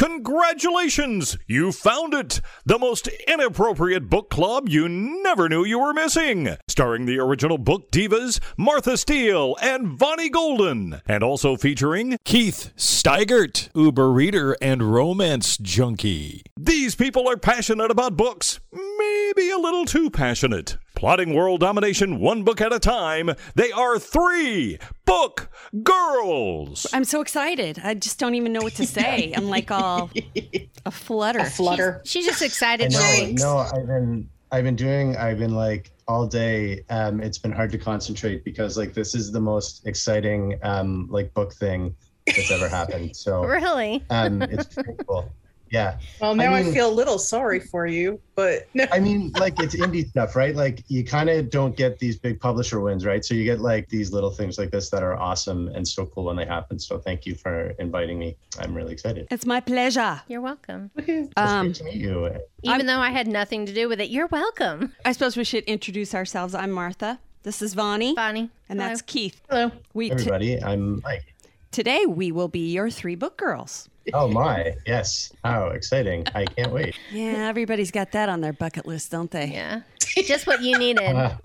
Congratulations! You found it! The most inappropriate book club you never knew you were missing. Starring the original book divas Martha Steele and Vonnie Golden. And also featuring Keith Steigert, Uber reader and romance junkie. These people are passionate about books. Maybe a little too passionate. Plotting world domination one book at a time, they are three book girls. I'm so excited. I just don't even know what to say. I'm like all a flutter. A flutter. She's just excited. no, no, I've been I've been doing I've been like all day. Um, it's been hard to concentrate because like this is the most exciting um like book thing that's ever happened. So Really? um, it's pretty cool. Yeah. Well, now I, mean- feel a little sorry for you, but no. I mean, like it's indie stuff, right? Like you kind of don't get these big publisher wins, right? So you get like these little things like this that are awesome and so cool when they happen. So thank you for inviting me. I'm really excited. It's my pleasure. You're welcome. It's Um, great to meet you. Even though I had nothing to do with it, you're welcome, I suppose we should introduce ourselves. I'm Martha. This is Vonnie. Bonnie. And that's Keith. Hello. We t- Everybody, I'm Mike. today we will be your three book girls. Oh my, yes. How exciting. I can't wait. Yeah, everybody's got that on their bucket list, don't they? Yeah. Just what you needed. Uh,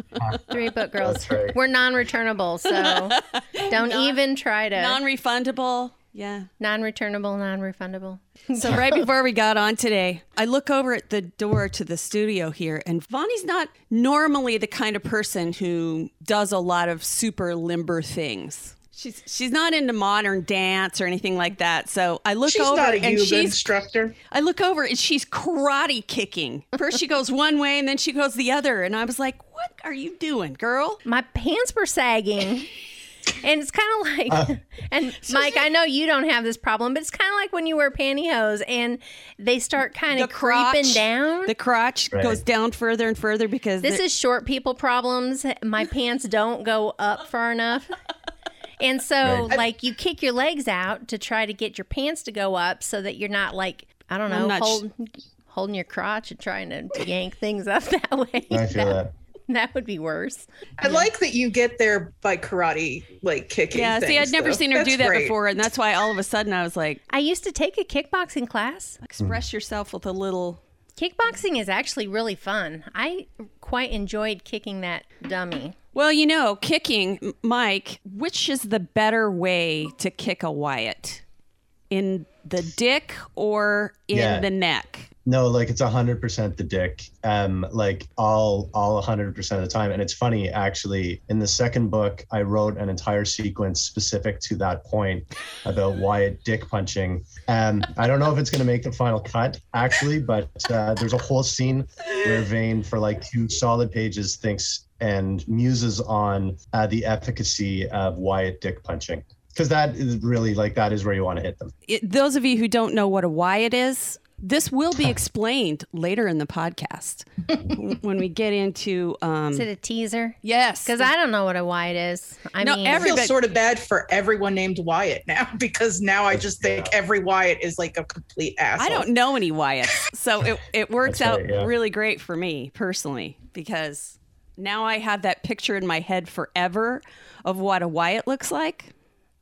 Three book girls. Right. We're non-returnable, so don't even try to Non-refundable. Yeah. non-returnable, non-refundable. So right before we got on today, I look over at the door to the studio here, and Vonnie's not normally the kind of person who does a lot of super limber things. She's she's not into modern dance or anything like that. So I look She's over not a and yoga she's instructor. I look over and she's karate kicking. First she goes one way and then she goes the other, and I was like, "What are you doing, girl?" My pants were sagging. And it's kind of like, uh, and Mike, I know you don't have this problem, but it's kind of like when you wear pantyhose and they start kind of creeping down. The crotch Right. goes down further and further because This the- is short people problems. My pants don't go up far enough. And so, Right. like, you kick your legs out to try to get your pants to go up so that you're not, like, I don't know, not sh- holding your crotch and trying to yank things up that way. I feel that. That would be worse. I like that you get there by karate, like kicking. Yeah, see, I'd never though. seen her That's do that great. before, and that's why all of a sudden I was like, I used to take a kickboxing class. express yourself with a little. Kickboxing is actually really fun. I quite enjoyed kicking that dummy. Well, you know, kicking, Mike, which is the better way to kick a Wyatt? In the dick or in Yeah. the neck? No, like it's hundred percent the dick. Um, like all all hundred percent of the time. And it's funny, actually, in the second book, I wrote an entire sequence specific to that point about Wyatt dick punching. Um, I don't know if it's gonna make the final cut, actually, but uh, there's a whole scene where Vane, for like two solid pages, thinks and muses on uh, the efficacy of Wyatt dick punching. Because that is really like that is where you want to hit them. It, those of you who don't know what a Wyatt is, this will be explained later in the podcast when we get into. Um, Is it a teaser? yes, Because I don't know what a white is. I No, mean, I feel sort of bad for everyone named Wyatt now because now I just think every Wyatt is like a complete asshole. I don't know any Wyatts, so it, it works That's out right, yeah. really great for me personally because now I have that picture in my head forever of what a Wyatt looks like.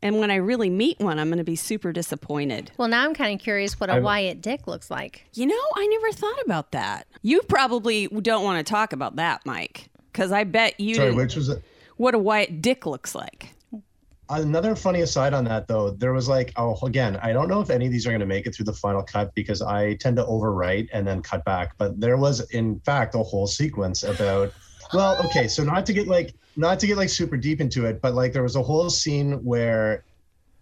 And when I really meet one, I'm going to be super disappointed. well, now I'm kind of curious what a I'm- Wyatt dick looks like. You know, I never thought about that. You probably don't want to talk about that, Mike, because I bet you Sorry, didn't- which was it? what a Wyatt dick looks like. Another funny aside on that, though, there was like, oh, again, I don't know if any of these are going to make it through the final cut because I tend to overwrite and then cut back. But there was, in fact, a whole sequence about, well, okay, so not to get like, not to get like super deep into it, but like there was a whole scene where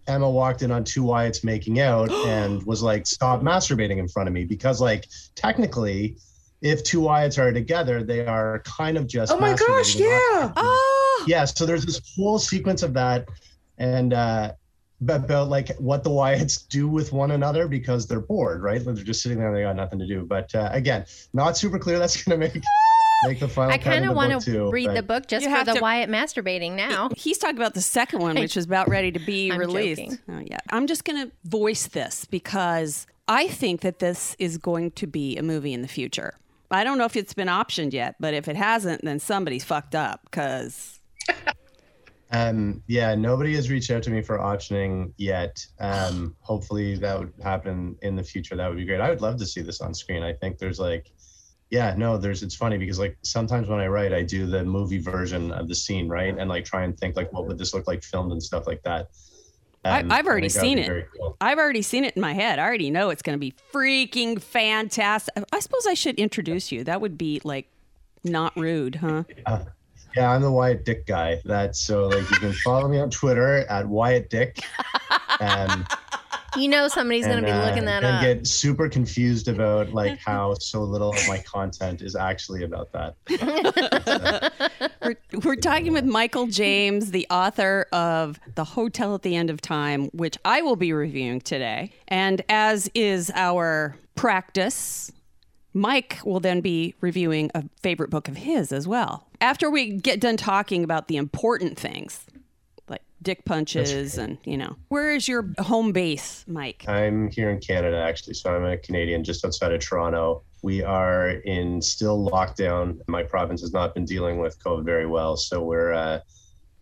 Emma walked in on two Wyatts making out and was like, stop masturbating in front of me because, like, technically, if two Wyatts are together, they are kind of just. Oh my gosh, masturbating and not yeah. Oh, yeah so there's this whole sequence of that and uh about, about like what the wyatts do with one another because they're bored right they're just sitting there and they got nothing to do but uh, again not super clear that's gonna make make the final I kind of want to read but- the book just You for the to- Wyatt masturbating now. He's talking about the second one, which is about ready to be I'm released. Oh, yeah. I'm just going to voice this because I think that this is going to be a movie in the future. I don't know if it's been optioned yet, but if it hasn't, then somebody's fucked up because Um, yeah, nobody has reached out to me for optioning yet. Um, hopefully that would happen in the future. That would be great. I would love to see this on screen. I think there's like, yeah, no, there's. It's funny because like sometimes when I write, I do the movie version of the scene, right, and like try and think like, what would this look like filmed and stuff like that. I, I've already think seen it. cool. I've already seen it in my head. I already know it's going to be freaking fantastic. I suppose I should introduce you. That would be like not rude, huh? Yeah, I'm the Wyatt Dick guy. That's so like you can follow me on Twitter at Wyatt Dick. Um, You know somebody's going to be and, uh, looking that and up. get super confused about like how so little of my content is actually about that. We're, we're talking with Michael James, the author of The Hotel at the End of Time, which I will be reviewing today. And as is our practice, Mike will then be reviewing a favorite book of his as well. After we get done talking about the important things, like dick punches and, you know, where is your home base, Mike? I'm here in Canada actually, so I'm a Canadian just outside of Toronto. We are in still lockdown. My province has not been dealing with COVID very well, so we're uh,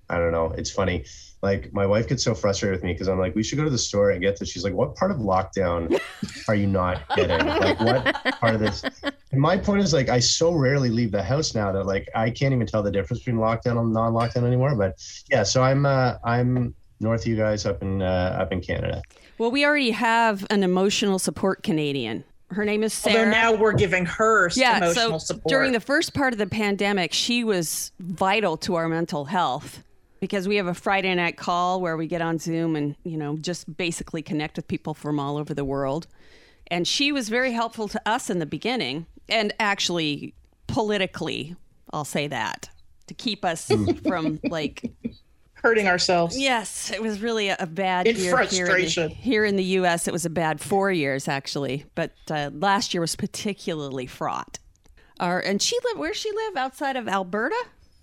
I don't know. It's funny. Like my wife gets so frustrated with me because I'm like, we should go to the store and get this. She's like, what part of lockdown are you not getting? Like what part of this? And my point is like, I so rarely leave the house now that like I can't even tell the difference between lockdown and non-lockdown anymore. But yeah, so I'm uh, I'm north of you guys up in uh, up in Canada. Well, we already have an emotional support Canadian. Her name is Sarah. Although now we're giving her yeah, emotional so support. during the first part of the pandemic, she was vital to our mental health because we have a Friday night call where we get on Zoom and, you know, just basically connect with people from all over the world. And she was very helpful to us in the beginning and actually politically, I'll say that, to keep us from like hurting ourselves. Yes, it was really a, a bad In year frustration. Here in, the, here in the U.S. It was a bad four years actually, but uh, last year was particularly fraught. Uh, and she lived where she live outside of Alberta,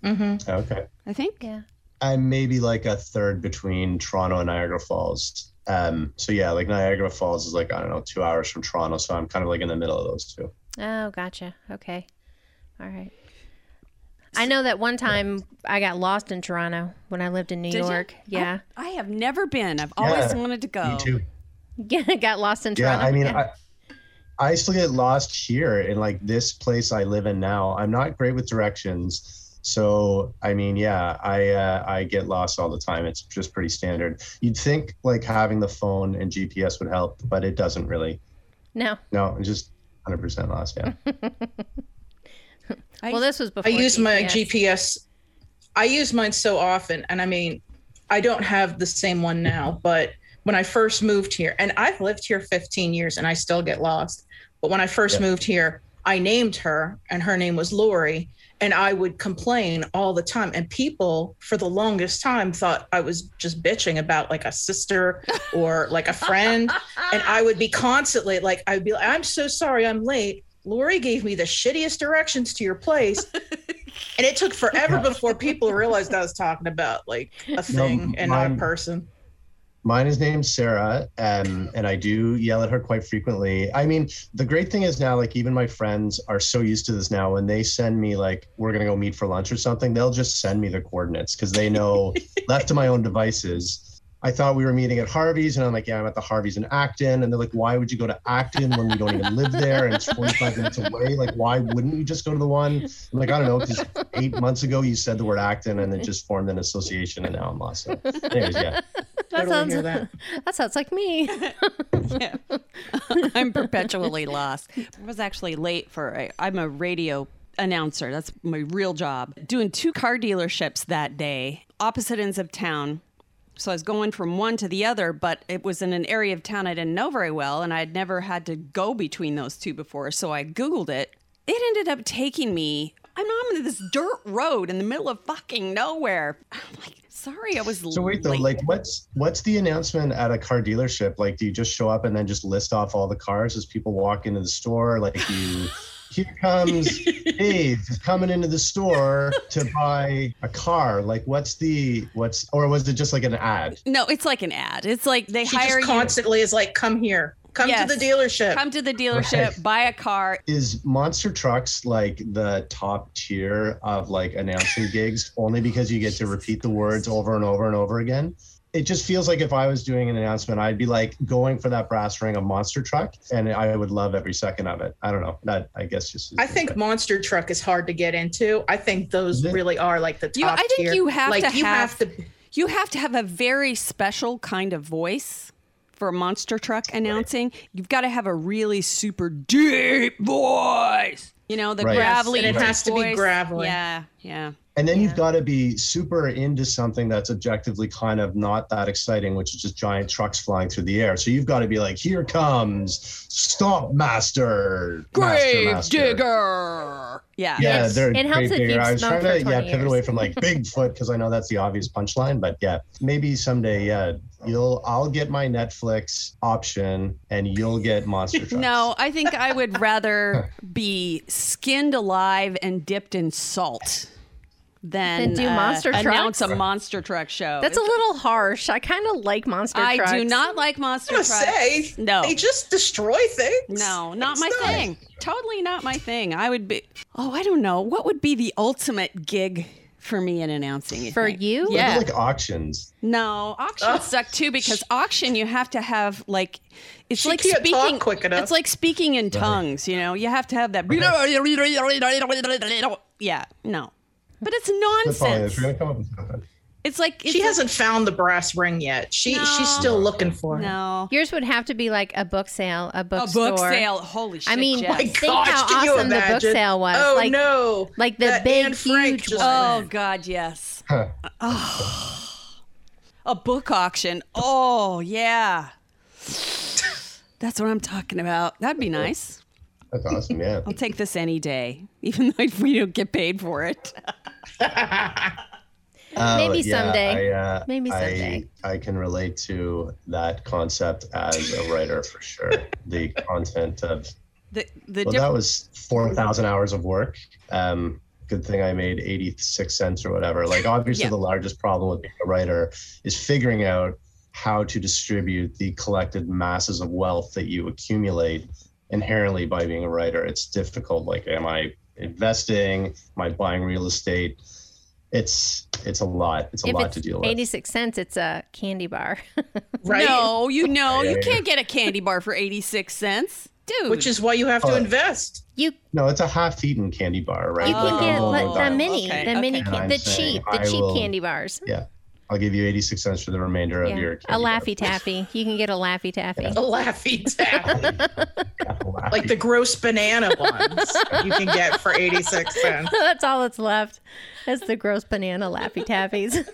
Okay. I think. yeah. I'm maybe like a third between Toronto and Niagara Falls. Um, so yeah, like Niagara Falls is like I don't know two hours from Toronto, so I'm kind of like in the middle of those two. Oh, gotcha. Okay. All right. I know that one time I got lost in Toronto when I lived in New Did you? York. Yeah. I have never been. I've always Yeah, wanted to go. Me too. Yeah, got lost in Toronto. Yeah, I mean, I, I still get lost here in like this place I live in now. I'm not great with directions, so I mean, yeah, I uh, I get lost all the time. It's just pretty standard. You'd think like having the phone and GPS would help, but it doesn't really. no. No, it's just 100% lost. Yeah. Well, this was before I use my GPS. GPS. I use mine so often, and I mean, I don't have the same one now. But when I first moved here, and I've lived here 15 years, and I still get lost. But when I first Yeah. moved here, I named her, and her name was Lori. And I would complain all the time. And people, for the longest time, thought I was just bitching about like a sister or like a friend. and I would be constantly like, I'd be like, I'm so sorry I'm late. Lori gave me the shittiest directions to your place. and it took forever before people realized I was talking about like a thing and not a person. Mine is named Sarah, um, and I do yell at her quite frequently. I mean, the great thing is now, like, even my friends are so used to this now. When they send me, like, we're gonna go meet for lunch or something, they'll just send me the coordinates because they know, left to my own devices. I thought we were meeting at Harvey's, and I'm like, yeah, I'm at the Harvey's in Acton, and they're like, why would you go to Acton when we don't even live there and it's 45 minutes away? Like, why wouldn't you just go to the one? I'm like, I don't know, because eight months ago you said the word Acton, and it just formed an association, and now I'm lost. So, anyways, yeah. That sounds that. that sounds like me. yeah. I'm perpetually lost. I was actually late for a, I'm a radio announcer. That's my real job. Doing two car dealerships that day, opposite ends of town. So I was going from one to the other, but it was in an area of town I didn't know very well, and I'd never had to go between those two before. So I Googled it. It ended up taking me. I'm on this dirt road in the middle of fucking nowhere. I'm like, sorry, I was So wait though, late. like what's what's the announcement at a car dealership? Like, do you just show up and then just list off all the cars as people walk into the store? Like you, here comes Dave coming into the store to buy a car. Like, what's the what's or was it just like an ad? no, it's like an ad. It's like they She hire just you. constantly is like, come here, Come Yes. to the dealership. Come to the dealership, Right. buy a car. Is Monster Trucks like the top tier of like announcing gigs only because you get to repeat the words over and over and over again? It just feels like if I was doing an announcement, I'd be like going for that brass ring of Monster Truck, and I would love every second of it. I don't know. That I guess just. I think Monster Truck is hard to get into. I think those really are like the top You- I think tier. you have like to you have- have to. You have to have a very special kind of voice for a monster truck announcing. You've got to have a really super deep voice. You know, the Right. Yes, gravelly. and it has to be gravelly. Yeah, yeah. And then you've got to be super into something that's objectively kind of not that exciting, which is just giant trucks flying through the air. So you've got to be like, here comes Stomp Master. Master, Grave Master. digger. Yeah. Yeah, Yes. they're It helps great if I was trying to yeah 20 pivot away from like Bigfoot because I know that's the obvious punchline, but yeah, maybe someday yeah you'll I'll get my Netflix option and you'll get Monster Trucks. No, I think I would rather be skinned alive and dipped in salt than Than do uh, monster announce a monster truck show. That's a little harsh. I kind of like monster I trucks. do not like monster I trucks. was say no, they just destroy things. No, not It's my nice. thing. Totally not my thing. I would be. Oh, I don't know. What would be the ultimate gig for me in announcing? you For think? you? Yeah. like auctions. No, auctions Oh. suck too because auction you have to have like it's She like can't talk speaking quick enough. It's like speaking in tongues. You know, you have to have that. Yeah, no, but it's Good nonsense. We're gonna come up with something. It's like it's She like- hasn't found the brass ring yet. She she's still looking for it. No, Yours would have to be like a book sale, a book a bookstore. book sale. Holy shit! I mean, Jess. My Think gosh, how can awesome the book sale was. Oh Like- no! like the That big, Anne huge one. Oh. God, yes. Huh. A book auction. Oh yeah. That's what I'm talking about. That'd be nice. That's awesome. Yeah. I'll take this any day, even though we don't get paid for it. Uh, Maybe yeah, someday. I, uh, Maybe I- someday. I, can relate to that concept as a writer for sure. the content of The the well, diff- that was four thousand hours of work. Um, good thing I made eighty six cents or whatever. Like obviously, Yeah. the largest problem with being a writer is figuring out how to distribute the collected masses of wealth that you accumulate inherently by being a writer. It's difficult. Like, am I investing? Am I buying real estate? It's it's a lot. It's a If lot it's to deal with. 86 cents, it's a candy bar. Right. No, you know, Yeah, you yeah. can't get a candy bar for 86 cents. Dude. Which is why you have to invest. You No, it's a half-eaten candy bar, right? you Oh, can get I'm like going the mini, Okay, the mini, okay. ca- And the cheap, the cheap will- candy bars. Yeah, I'll give you eighty-six cents for the remainder of Yeah. your A candy bar. Laffy Taffy. You can get a Laffy Taffy. A Laffy Taffy. Laffy. like the gross banana ones you can get for 86 cents. That's all that's left. That's the gross banana Laffy Taffies.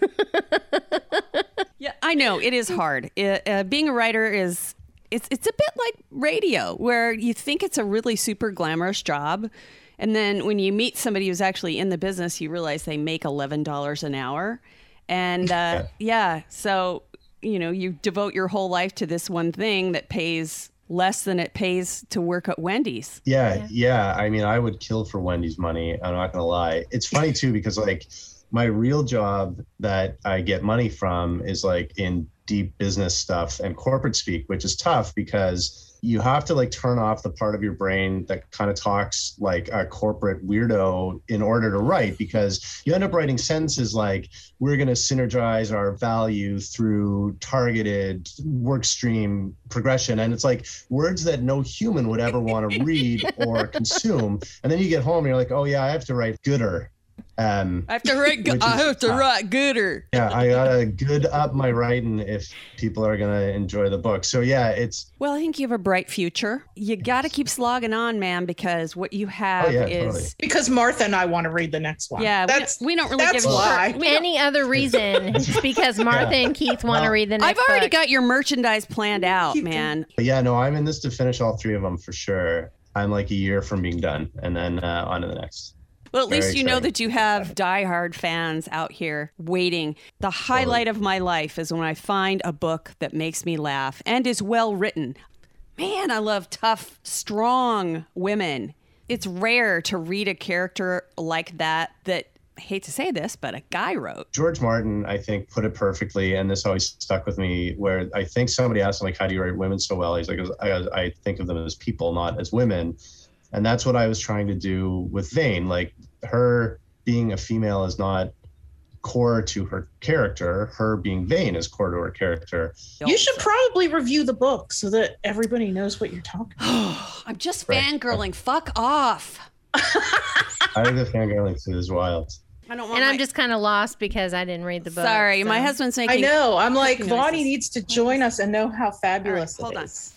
Yeah, I know it is hard. Uh, uh, being a writer is it's it's a bit like radio, where you think it's a really super glamorous job, and then when you meet somebody who's actually in the business, you realize they make eleven dollars an hour, and uh, yeah, so you know you devote your whole life to this one thing that pays less than it pays to work at Wendy's. Yeah, yeah. I mean, I would kill for Wendy's money. I'm not gonna lie. It's funny too because like my real job that I get money from is like in deep business stuff and corporate speak, which is tough because you have to like turn off the part of your brain that kind of talks like a corporate weirdo in order to write because you end up writing sentences like we're going to synergize our value through targeted work stream progression and it's like words that no human would ever want to read or consume and then you get home and you're like oh yeah i have to write gooder um I have to write. Which I have to tough. write gooder. yeah i gotta good up my writing if people are gonna enjoy the book so yeah it's Well, I think you have a bright future. You got to keep slogging on, man, because what you have Oh, yeah, is totally. Because Martha and I want to read the next one. yeah. That's we, don't, we don't really that's give a why. shit. Any other reason? It's because Martha and Keith want to Well, read the next one. I've already book. got your merchandise planned out, Keep man. but yeah no i'm in this to finish all three of them for sure i'm like a year from being done and then uh, on to the next Well, at Very least you know that you have diehard fans out here waiting. The highlight of my life is when I find a book that makes me laugh and is well written. Man, I love tough, strong women. It's rare to read a character like that that I hate to say this, but a guy wrote. George Martin, I think, put it perfectly, and this always stuck with me. Where I think somebody asked him, like, "How do you write women so well?" He's like, "I, I think of them as people, not as women," and that's what I was trying to do with Vane. Like, her being a female is not core to her character. Her being vain is core to her character. You should probably review the book so that everybody knows what you're talking about. I'm just Right. fangirling. Fuck off. I think the fangirling scene is wild. I don't want And I'm just kind of lost because I didn't read the book. sorry. My husband's making. I know. I'm like, making noises. Vonnie needs to join us and know how fabulous All right, it hold on. is.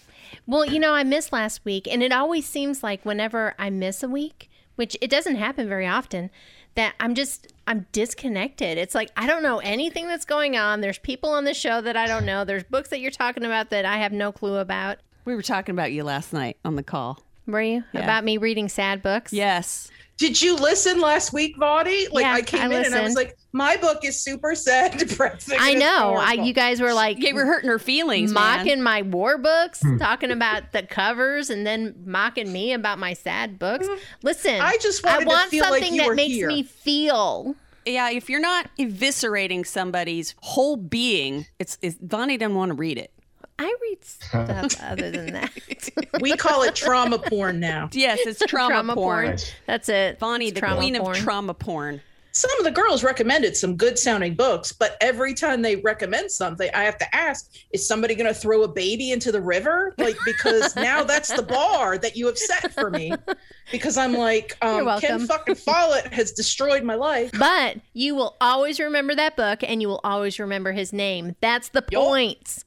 Well, you know, I missed last week, and it always seems like whenever I miss a week, which it doesn't happen very often, that I'm just I'm disconnected. It's like I don't know anything that's going on. There's people on the show that I don't know. There's books that you're talking about that I have no clue about. We were talking about you last night on the call. Were you Yeah. about me reading sad books? Yes. Did you listen last week, Vonnie? Like Yeah, I came I in and I was like, my book is super sad, depressing. I know. I you guys were like You were hurting her feelings, man. mocking my war books, talking about the covers, and then mocking me about my sad books. Listen, Mm-hmm. I just wanted to want feel like something you that were makes here. me feel. Yeah, if you're not eviscerating somebody's whole being, it's, it's Vonnie doesn't want to read it. I read stuff other than that. we call it trauma porn now. Yes, it's trauma, Trauma porn. porn. Nice. That's it. Bonnie, It's the trauma queen porn. of trauma porn. Some of the girls recommended some good sounding books, but every time they recommend something, I have to ask, is somebody going to throw a baby into the river? Like, because now that's the bar that you have set for me. Because I'm like, You're um, welcome. Ken fucking Follett has destroyed my life. But you will always remember that book and you will always remember his name. That's the Yup. point.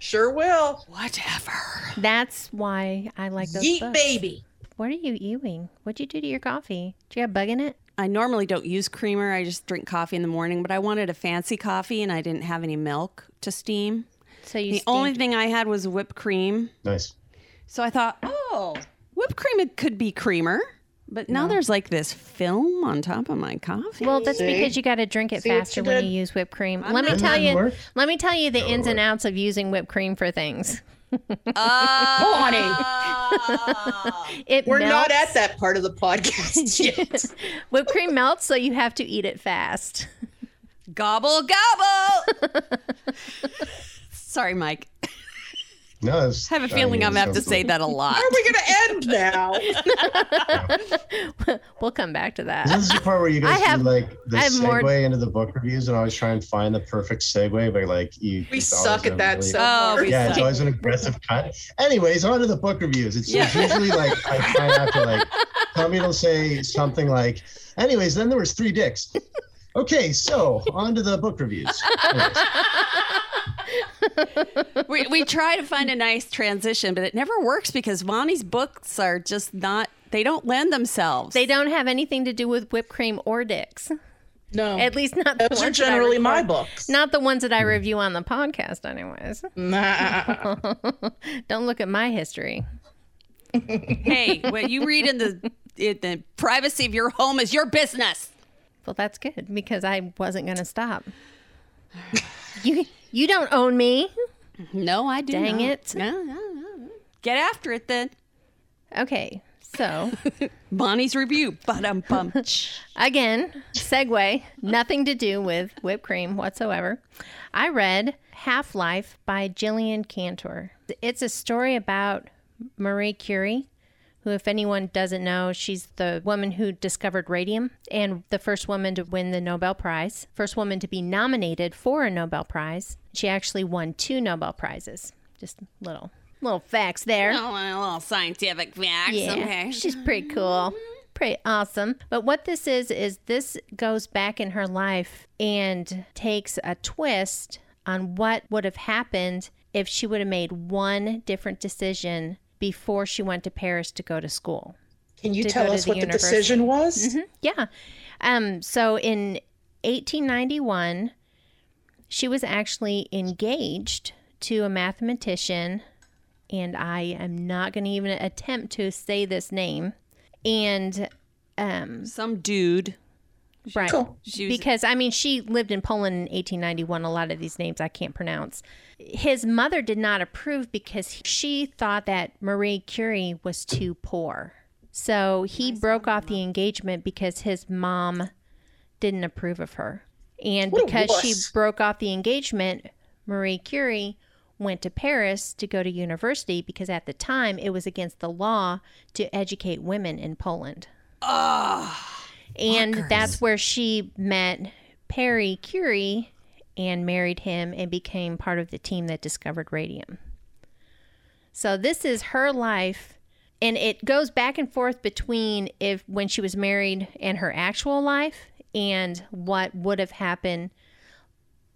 Sure will. Whatever. That's why I like those Yeet books. baby. What are you ewing? What'd you do to your coffee? Do you have bug in it? I normally don't use creamer. I just drink coffee in the morning, but I wanted a fancy coffee and I didn't have any milk to steam. So you The steamed- only thing I had was whipped cream. Nice. So I thought, oh, whipped cream it could be creamer. But now there's like this film on top of my coffee. Well, that's See? because you got to drink it See faster you when you use whipped cream. let me tell you. work? Let me tell you the ins and outs of using whipped cream for things. Bonnie, ah. It we're melts. not at that part of the podcast yet. whipped cream melts, so you have to eat it fast. gobble gobble. Sorry, Mike. No, it's, I have a feeling I'm gonna have to say that a lot. Where are we going to end now? We'll come back to that. This is the part where you guys I have- do like the I segue more- into the book reviews and I always try and find the perfect segue, but like you, We suck at that really- so Oh, Yeah, suck. it's always an aggressive cut. Anyways, on to the book reviews. It's, it's usually like I try not to like somebody will say something like, anyways, then there was three dicks. Okay, so on to the book reviews. Anyways, we, we try to find a nice transition, but it never works because Vonnie's books are just not, they don't lend themselves. They don't have anything to do with whipped cream or dicks. No. At least not the Those are ones that I generally my books. Not the ones that I review on the podcast, anyways. Nah. Don't look at my history. hey, what you read in the, in the privacy of your home is your business. Well, that's good because I wasn't going to stop. you you don't own me. No, I do Dang not. it. No, no, no. Get after it then. Okay, so Bonnie's review. Ba-dum bum. again, segue, nothing to do with whipped cream whatsoever. I read Half Life by Jillian Cantor. It's a story about Marie Curie, who, if anyone doesn't know, she's the woman who discovered radium and the first woman to win the Nobel Prize, first woman to be nominated for a Nobel Prize. She actually won two Nobel Prizes. Just little little facts there. Oh, a little scientific facts. Yeah, Okay. she's pretty cool. Mm-hmm. Pretty awesome. But what this is, is this goes back in her life and takes a twist on what would have happened if she would have made one different decision before she went to Paris to go to school. Can you tell us the what the university. decision was? Yeah. Um, so in 1891, she was actually engaged to a mathematician, and I am not going to even attempt to say this name. And, um, Some dude. Right. Cool. She was, Because, I mean, she lived in Poland in 1891. A lot of these names I can't pronounce. His mother did not approve because she thought that Marie Curie was too poor. So he broke off the engagement because his mom didn't approve of her. And What because she broke off the engagement, Marie Curie went to Paris to go to university because at the time it was against the law to educate women in Poland. And that's where she met Perry Curie and married him and became part of the team that discovered radium. So this is her life. And it goes back and forth between if when she was married and her actual life and what would have happened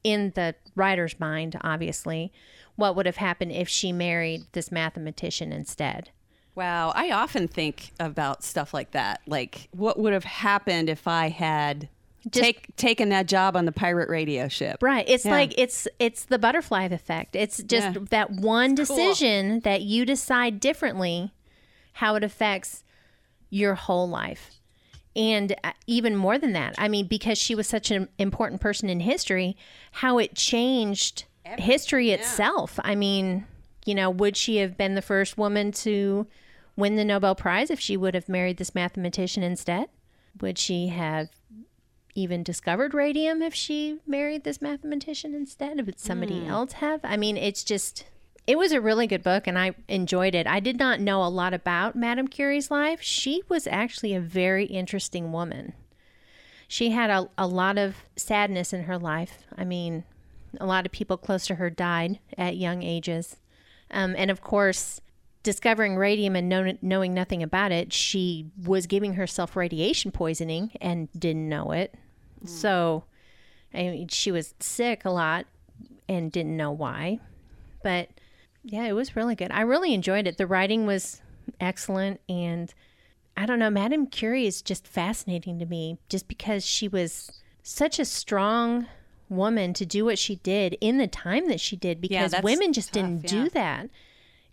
in the writer's mind obviously what would have happened if she married this mathematician instead Wow, I often think about stuff like that. Like, what would have happened if I had take taken that job on the pirate radio ship? right it's Yeah. like it's it's the butterfly effect it's just Yeah. that one It's cool. decision that you decide differently how it affects your whole life and uh, even more than that i mean because she was such an important person in history how it changed history itself i mean you know would she have been the first woman to win the nobel prize if she would have married this mathematician instead would she have even discovered radium if she married this mathematician instead? Would somebody else have? I mean, it's just, it was a really good book and I enjoyed it. I did not know a lot about Madame Curie's life. She was actually a very interesting woman. She had a, a lot of sadness in her life. I mean, a lot of people close to her died at young ages. Um, and of course, discovering radium and know, knowing nothing about it, she was giving herself radiation poisoning and didn't know it. Hmm. So, I mean, she was sick a lot and didn't know why. But yeah, it was really good. I really enjoyed it. The writing was excellent. And I don't know, Madame Curie is just fascinating to me just because she was such a strong woman to do what she did in the time that she did because that's women just tough, didn't yeah. do that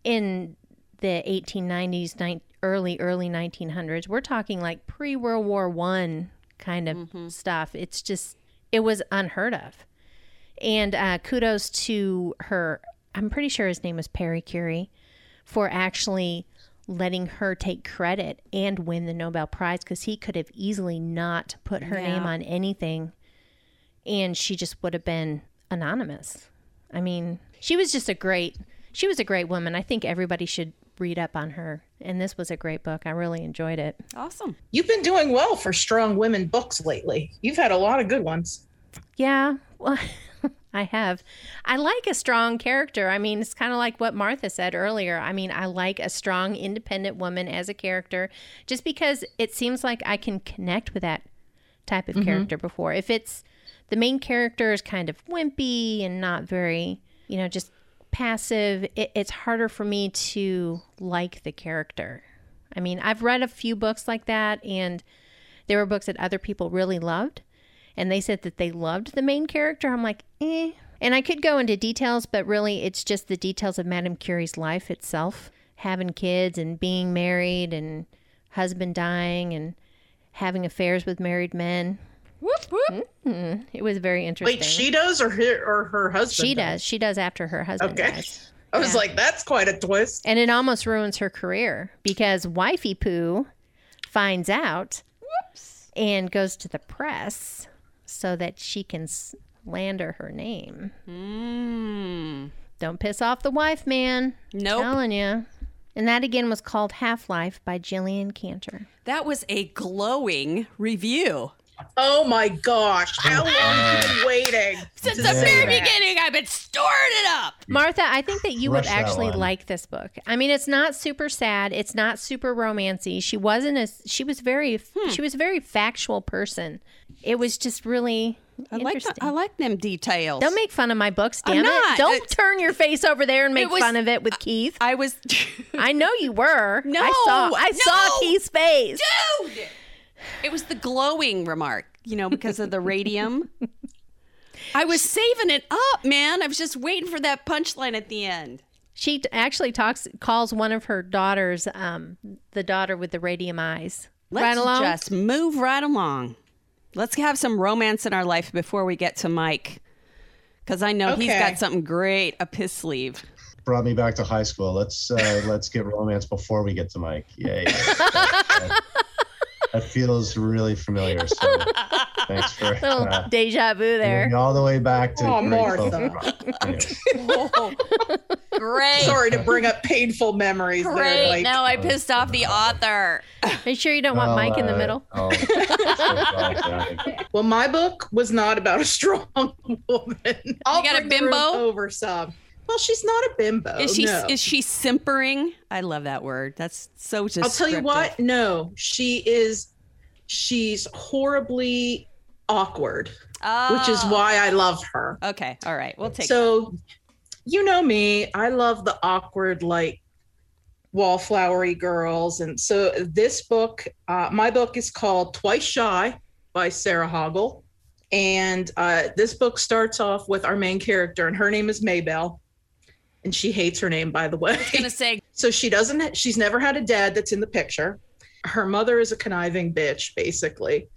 in the 1890s, ni- early early 1900s. We're talking like pre World War One kind of Mm-hmm. stuff. It's just it was unheard of. And uh, kudos to her. I'm pretty sure his name was Perry Curie for actually letting her take credit and win the Nobel Prize because he could have easily not put her name on anything, and she just would have been anonymous. I mean, she was just a great. She was a great woman. I think everybody should read up on her. And this was a great book. I really enjoyed it. Awesome. You've been doing well for strong women books lately. You've had a lot of good ones. Yeah, well, I have. I like a strong character. I mean, it's kind of like what Martha said earlier. I mean, I like a strong, independent woman as a character just because it seems like I can connect with that type of mm-hmm. character before. If it's the main character is kind of wimpy and not very, you know, just passive, it, it's harder for me to like the character. I mean, I've read a few books like that, and there were books that other people really loved and they said that they loved the main character. I'm like, eh. And I could go into details, but really it's just the details of Madame Curie's life itself having kids and being married and husband dying and having affairs with married men. Whoop whoop. Mm, it was very interesting. Wait, she does or her, or her husband? She does. She does after her husband Okay. dies. I was like, that's quite a twist. And it almost ruins her career because Wifey Poo finds out Whoops. and goes to the press so that she can slander her name. Mm. Don't piss off the wife, man. No, nope. Telling you. And that again was called Half Life by Jillian Cantor. That was a glowing review. Oh my gosh. How long have you been waiting? Since the very beginning, I've been storing it up. Martha, I think that you would that actually one. like this book. I mean, it's not super sad. It's not super romancy. She wasn't as she was very Hmm. she was a very factual person. It was just really I like interesting. the, I like them details. Don't make fun of my books, I'm damn it. not. Don't It's- turn your face over there and make was- fun of it with Keith. I was. I know you were. No, I saw I saw. Keith's face. Dude! It was the glowing remark, you know, because of the radium. I was saving it up, man. I was just waiting for that punchline at the end. She actually talks calls one of her daughters um the daughter with the radium eyes. Let's right along. just move right along. Let's have some romance in our life before we get to Mike. Because I know he's got something great up his sleeve. Brought me back to high school. Let's uh, let's get romance before we get to Mike. Yay. that feels really familiar. So Thanks for Little uh, deja vu there. all the way back to. Oh, Grateful Martha. Dead. Anyways. Oh, great. Sorry to bring up painful memories. there, Great. like- now I pissed off the author. Are you sure you don't want Well, Mike in the uh, middle? oh, well, my book was not about a strong woman. I'll got a bring the room bimbo? over some. Well, she's not a bimbo. Is she no. is she simpering? I love that word. That's so just. I'll tell you what. No, she is. She's horribly awkward, which is why I love her. Okay. All right. We'll take. So, you know me, I love the awkward, like wallflowery girls. And so, this book, uh, my book is called Twice Shy by Sarah Hogle. And uh, this book starts off with our main character, and her name is Maybell. And she hates her name, by the way. I was gonna say So she doesn't, she's never had a dad that's in the picture. Her mother is a conniving bitch, basically.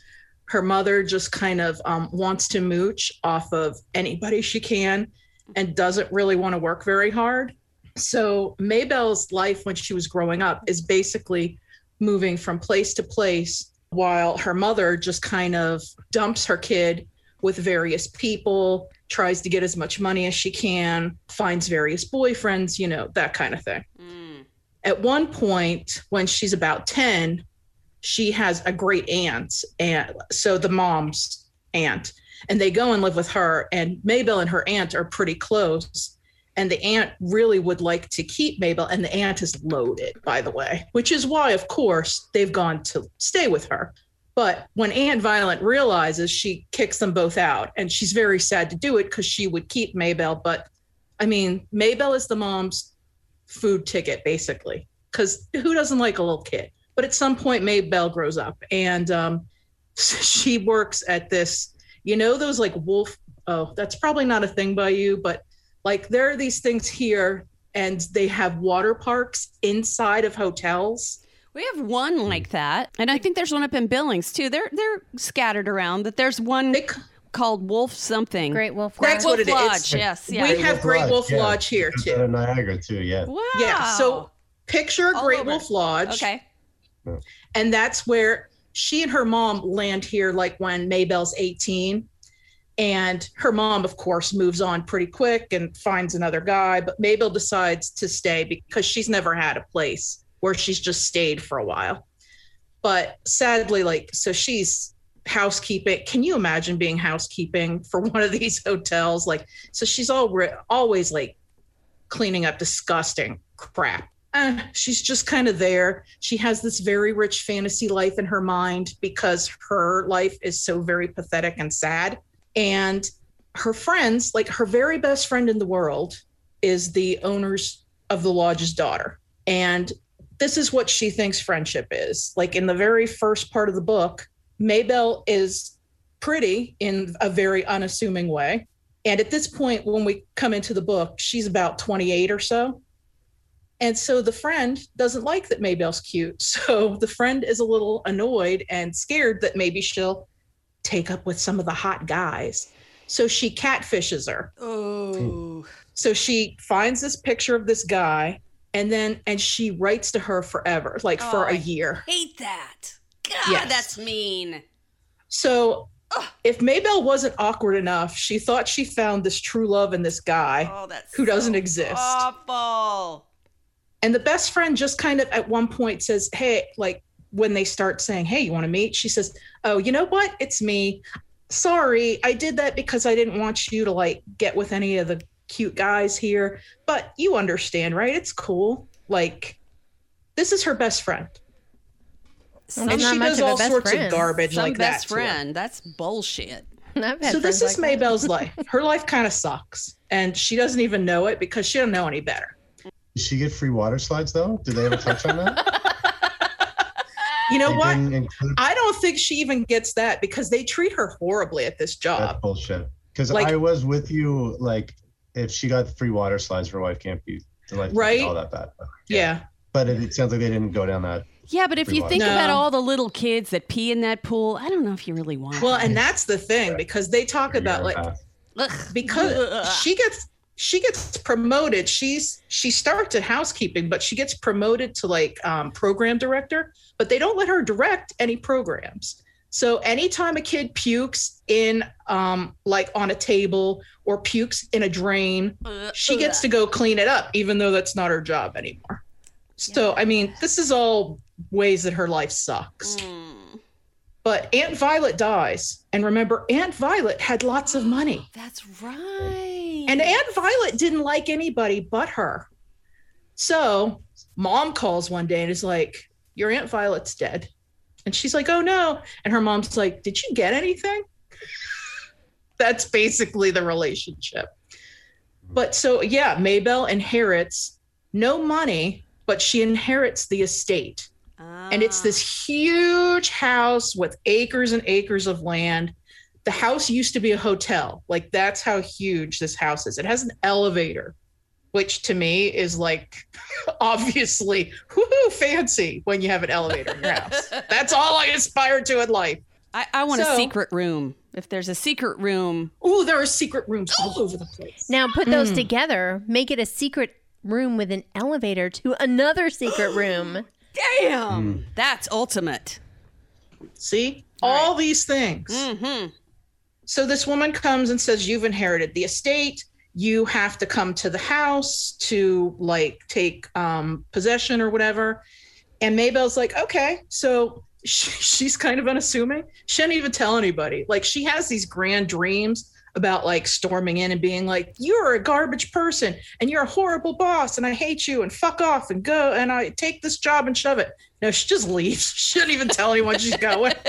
Her mother just kind of um, wants to mooch off of anybody she can and doesn't really want to work very hard. So Maybell's life when she was growing up is basically moving from place to place while her mother just kind of dumps her kid with various people, tries to get as much money as she can, finds various boyfriends, you know, that kind of thing. Mm, at one point when she's about 10 she has a great aunt and so the mom's aunt and they go and live with her and mabel and her aunt are pretty close and the aunt really would like to keep mabel and the aunt is loaded by the way which is why of course they've gone to stay with her but when aunt violet realizes she kicks them both out. And she's very sad to do it because she would keep mabel but i mean mabel is the mom's food ticket basically. Because who doesn't like a little kid? But at some point maybell grows up. And um, she works at this you know those like wolf oh that's probably not a thing by you but like there are these things here and they have water parks inside of hotels we have one hmm. like that, and I think there's one up in Billings too. They're they're scattered around. That there's one they, c- called Wolf something. Great Wolf. That's Lodge. what it is. Lodge. Yes. Yeah. we have great wolf yeah. lodge here too in Niagara too. Yeah. wow. yeah so picture All great over. wolf lodge Okay. and that's where she and her mom land here like when maybell's 18 and her mom of course moves on pretty quick and finds another guy but maybell decides to stay because she's never had a place where she's just stayed for a while but sadly like so she's housekeeping can you imagine being housekeeping for one of these hotels like so she's all always like cleaning up disgusting crap uh, she's just kind of there. She has this very rich fantasy life in her mind because her life is so very pathetic and sad. And her friends, like her very best friend in the world, is the owners of the lodge's daughter. And this is what she thinks friendship is. Like in the very first part of the book, Maybell is pretty in a very unassuming way. And at this point, when we come into the book, she's about 28 or so. And so the friend doesn't like that Maybell's cute. So the friend is a little annoyed and scared that maybe she'll take up with some of the hot guys. So she catfishes her. Oh. So she finds this picture of this guy and then and she writes to her forever, like for a a I year. Hate that. God, Yes. that's mean. So if Maybell wasn't awkward enough, she thought she found this true love in this guy. Oh, Who doesn't exist. Awful. And the best friend just kind of at one point says, Hey, like when they start saying, Hey, you want to meet? She says, Oh, you know what? It's me. Sorry, I did that because I didn't want you to like get with any of the cute guys here. But you understand, right? It's cool. Like, this is her best friend. Well, and she does of a all best sorts friend. of garbage Some like best that. to her. friend. That's bullshit. I've So this is like that. Maybell's life. Her life kind of sucks. And she doesn't even know it because she don't know any better. Did she get free water slides though? Did they ever touch on that? You know They what? include I don't think she even gets that because they treat her horribly at this that job. bullshit. Because Like- I was with you, like, if she got free water slides, her life can't be the life can't be Right? all that bad. But, Yeah. but it, it sounds like they didn't go down that. Yeah, but if you water. think No. about all the little kids that pee in that pool, I don't know if you really want. Well, that. and that's the thing because they talk about like path. Ugh. because Ugh. she gets she gets promoted. She's she starts at housekeeping, but she gets promoted to like um, program director. But they don't let her direct any programs. So anytime a kid pukes in um like on a table or pukes in a drain, she gets to go clean it up, even though that's not her job anymore. So I mean, this is all ways that her life sucks. Mm. But Aunt Violet dies. And remember, Aunt Violet had lots of money. That's right. And Aunt Violet didn't like anybody but her. So mom calls one day and is like, Your Aunt Violet's dead. And she's like, Oh no. And her mom's like, Did you get anything? That's basically the relationship. But so, yeah, Maybell inherits no money, but she inherits the estate. And it's Ah. this huge house with acres and acres of land. The house used to be a hotel. Like that's how huge this house is. It has an elevator, which to me is like obviously woohoo fancy when you have an elevator in your house. That's all I aspire to in life. I, I want a secret room. If there's a secret room, Ooh, there are secret rooms all over the place. Now put those Hmm. together, make it a secret room with an elevator to another secret room. damn, that's ultimate. See? All these things. Mm-hmm. So this woman comes and says, You've inherited the estate. You have to come to the house to like take um, possession or whatever. And Maybell's like, Okay. So she, she's kind of unassuming. She didn't even tell anybody. Like she has these grand dreams about like storming in and being like, You're a garbage person and you're a horrible boss and I hate you and fuck off and go and I take this job and shove it. No, she just leaves. She doesn't even tell anyone she's going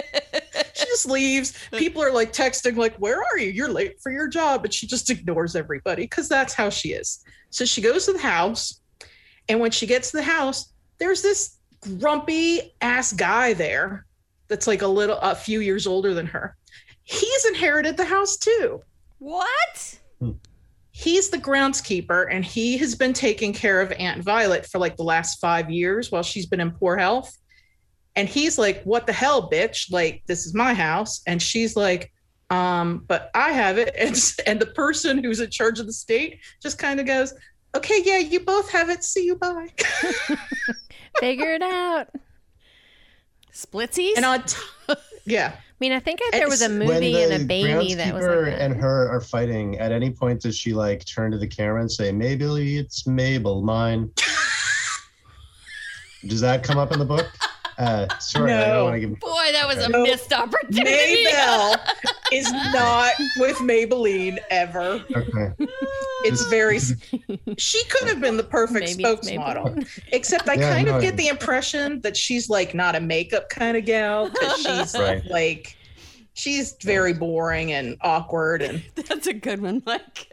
she just leaves. People are like texting, like, "Where are you? You're late for your job," but she just ignores everybody because that's how she is. So she goes to the house, and when she gets to the house, there's this grumpy ass guy there that's like a little, a few years older than her. He's inherited the house too. What? He's the groundskeeper, and he has been taking care of Aunt Violet for like the last five years while she's been in poor health. And he's like, What the hell, bitch? Like, this is my house. And she's like, um, but I have it. And, and the person who's in charge of the state just kind of goes, Okay, yeah, you both have it. See you, bye. Figure it out. I Splitsies? And on t- yeah. Mean, I think if there was a movie and a baby that was groundskeeper like that. and her are fighting, at any point does she like turn to the camera and say, "Maybe it's Mabel, mine"? does that come up in the book? Uh, sorry, I No. don't want to give. Boy, that was a No. missed opportunity. Maybell is not with Maybelline ever. Okay, It's very. She could have been the perfect Maybe spokesmodel, except I Yeah, kind no, of get the impression that she's like not a makeup kind of gal because she's Right. like she's very boring and awkward. And That's a good one, Mike.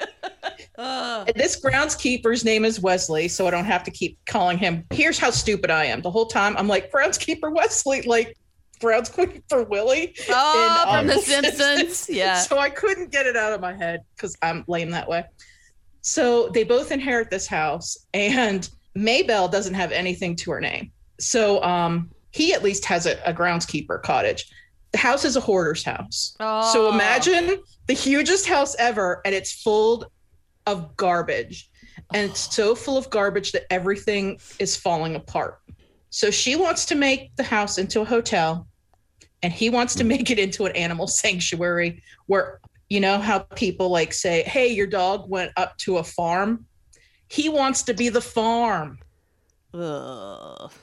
Uh, this groundskeeper's name is Wesley, so I don't have to keep calling him. Here's how stupid I am. The whole time I'm like groundskeeper Wesley, like groundskeeper Willie. oh, in, from The um, Simpsons. Yeah. So I couldn't get it out of my head because I'm lame that way. So they both inherit this house, and Maybell doesn't have anything to her name. So um, he at least has a, a groundskeeper cottage. The house is a hoarder's house. Oh. So imagine the hugest house ever, and it's full of garbage. And it's so oh. full of garbage that everything is falling apart. So she wants to make the house into a hotel, and he wants to hmm. make it into an animal sanctuary where, you know, how people like say, hey, your dog went up to a farm. He wants to be the farm. Ugh.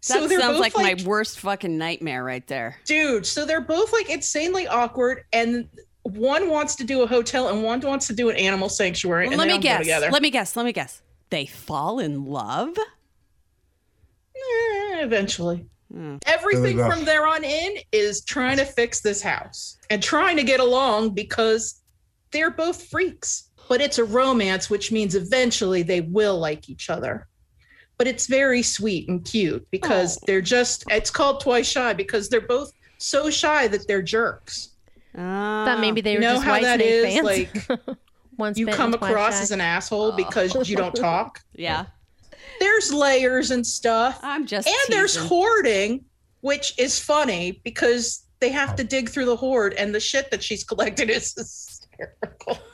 So that sounds both like, my worst fucking nightmare right there. dude so they're both like insanely awkward and one wants to do a hotel and one wants to do an animal sanctuary and let they me go guess. together Let me guess. Let me guess. They fall in love. Eh, eventually Hmm. everything There we go. from there on in is trying to fix this house and trying to get along because they're both freaks but it's a romance which means eventually they will like each other but it's very sweet and cute because Oh. they're just it's called twice shy because they're both so shy that they're jerks Ah. Thought maybe they were know just how white that snake is fans. like Once you bitten, come twice across shy. as an asshole oh. because you don't talk. Yeah. There's layers and stuff. I'm just. And there's teasing. hoarding, which is funny because they have to dig through the hoard and the shit that she's collected is hysterical.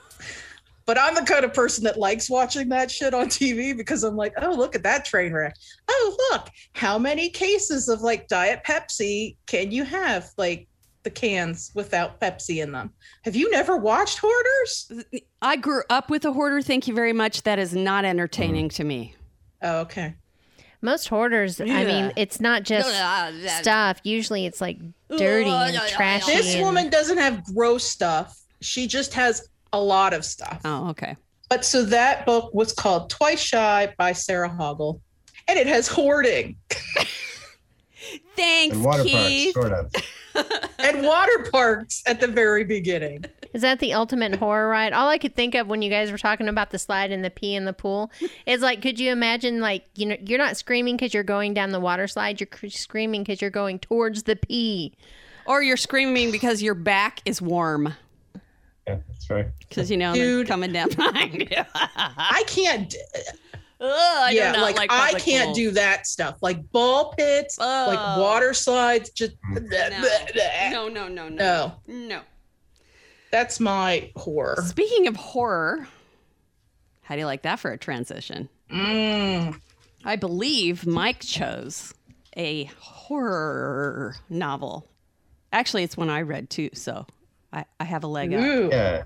But I'm the kind of person that likes watching that shit on TV because I'm like, oh, look at that train wreck. Oh, look, how many cases of like Diet Pepsi can you have? Like the cans without Pepsi in them. Have you never watched Hoarders? I grew up with a hoarder. Thank you very much. That is not entertaining mm. to me. Oh, okay. Most hoarders, I mean, it's not just stuff. Usually it's like dirty and trashy. This and- woman doesn't have gross stuff. She just has a lot of stuff. Oh, okay. But so that book was called Twice Shy by Sarah Hogle. And it has hoarding Thanks, And water Keith. parks, sort of. And water parks at the very beginning. Is that the ultimate horror ride? All I could think of when you guys were talking about the slide and the pee in the pool is like, could you imagine, like, you know, you're not screaming because you're going down the water slide, you're cr- screaming because you're going towards the pee. Or you're screaming because your back is warm. Yeah, that's right. Because, you know, they're Dude. coming down behind you. I can't Ugh, I do yeah, not like, I can't pools. do that stuff. Like ball pits, like water slides, just No, no, no, no, No. no. That's my horror. Speaking of horror, how do you like that for a transition? Mm. I believe Mike chose a horror novel. Actually, it's one I read too, so I, I have a leg up. Yeah.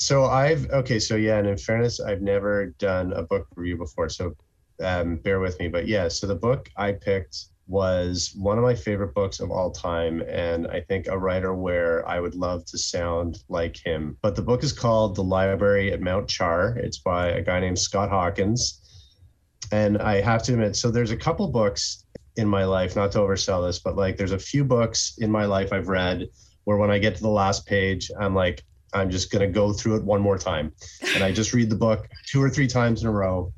So I've okay, so yeah, and in fairness, I've never done a book review before, so um, bear with me. But yeah, so the book I picked was one of my favorite books of all time, and I think a writer where I would love to sound like him. But the book is called The Library at Mount Char. It's by a guy named Scott Hawkins, and I have to admit, so there's a couple books in my life, not to oversell this, but like there's a few books in my life I've read where when I get to the last page, I'm like, I'm just going to go through it one more time. And I just read the book two or three times in a row.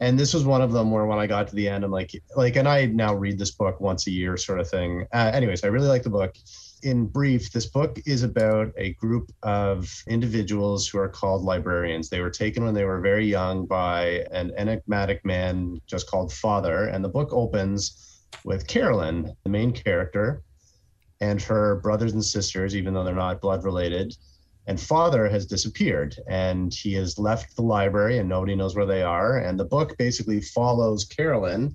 And this was one of them where when I got to the end, I'm like, like, and I now read this book once a year sort of thing. Uh, anyways, I really like the book. In brief, this book is about a group of individuals who are called librarians. They were taken when they were very young by an enigmatic man just called Father. And the book opens with Carolyn, the main character, and her brothers and sisters, even though they're not blood related. And father has disappeared and he has left the library and nobody knows where they are. And the book basically follows Carolyn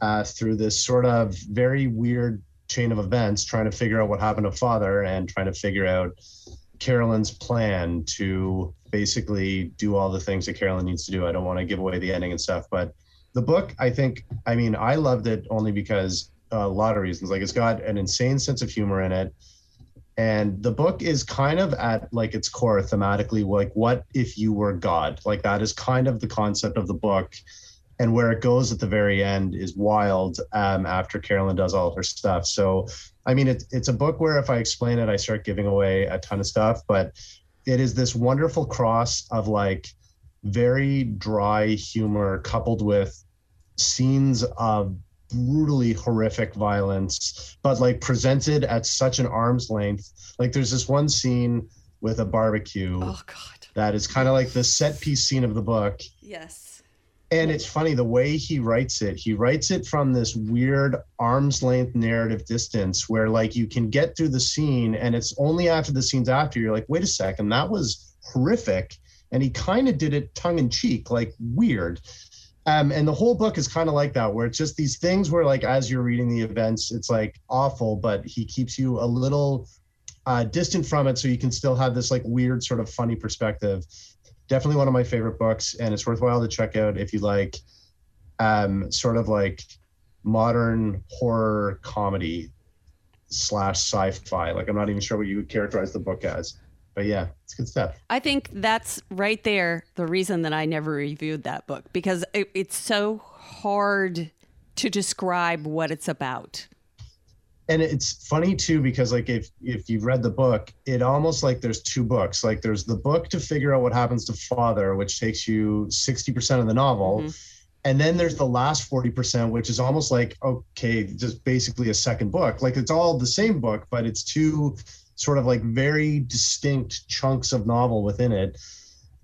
uh, through this sort of very weird chain of events, trying to figure out what happened to father and trying to figure out Carolyn's plan to basically do all the things that Carolyn needs to do. I don't want to give away the ending and stuff, but the book, I think, I mean, I loved it only because uh, a lot of reasons. Like it's got an insane sense of humor in it. And the book is kind of at like its core thematically, like what if you were God? Like that is kind of the concept of the book. And where it goes at the very end is wild um, after Carolyn does all her stuff. So, I mean, it's it's a book where if I explain it, I start giving away a ton of stuff, but it is this wonderful cross of like very dry humor coupled with scenes of brutally horrific violence, but like presented at such an arm's length. Like there's this one scene with a barbecue Oh, God. that is kind of like the set piece scene of the book. Yes. And it's funny the way he writes it. He writes it from this weird arm's length narrative distance where like you can get through the scene and it's only after the scenes after you're like, wait a second, that was horrific. And he kind of did it tongue in cheek, like weird. Um, and the whole book is kind of like that, where it's just these things where, like, as you're reading the events, it's like awful, but he keeps you a little uh, distant from it, so you can still have this like weird, sort of funny perspective. Definitely one of my favorite books, and it's worthwhile to check out if you like, um, sort of like modern horror comedy slash sci-fi. Like, I'm not even sure what you would characterize the book as, but yeah, it's good stuff. I think that's right there the reason that I never reviewed that book because it, it's so hard to describe what it's about. and it's funny too because like if if you've read the book it almost like there's two books like there's the book to figure out what happens to father which takes you 60% of the novel mm-hmm. and then there's the last 40% which is almost like okay just basically a second book like it's all the same book but it's two sort of like very distinct chunks of novel within it.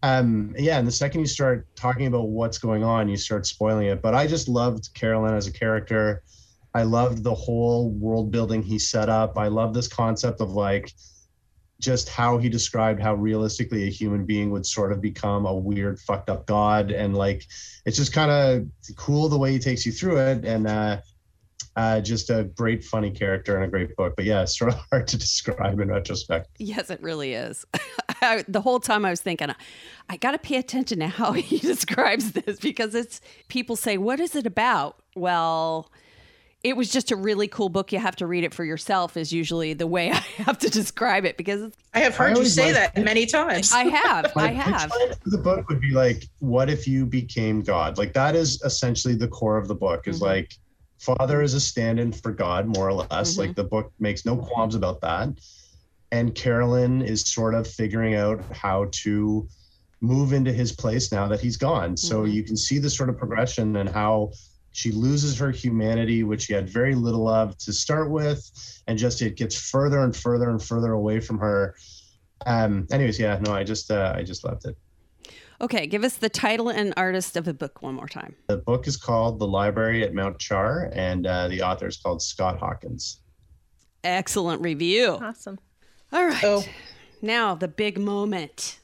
Um yeah and the second you start talking about what's going on you start spoiling it. But i just loved carolyn as a character. I loved the whole world building he set up. I love this concept of like just how he described how realistically a human being would sort of become a weird fucked up god. And like it's just kind of cool the way he takes you through it. And uh uh, just a great funny character and a great book but yeah it's sort of hard to describe in retrospect Yes, it really is. I, the whole time I was thinking, I got to pay attention to how he describes this because it's people say, What is it about? Well, it was just a really cool book. You have to read it for yourself, is usually the way I have to describe it because I have I heard you say liked that many times. I have. I have. the book would be like, what if you became God? Like that is essentially the core of the book. Is Mhm. like, Father is a stand-in for God, more or less. Mhm. Like the book makes no qualms about that. And Carolyn is sort of figuring out how to move into his place now that he's gone. So Mhm. you can see the sort of progression and how she loses her humanity, which she had very little of to start with, and just it gets further and further and further away from her. Um. Anyways, yeah, no, I just uh, I just loved it. Okay, give us the title and artist of the book one more time. The book is called The Library at Mount Char, and uh, the author is called Scott Hawkins. Excellent review. Awesome. All right. Oh. Now, the big moment.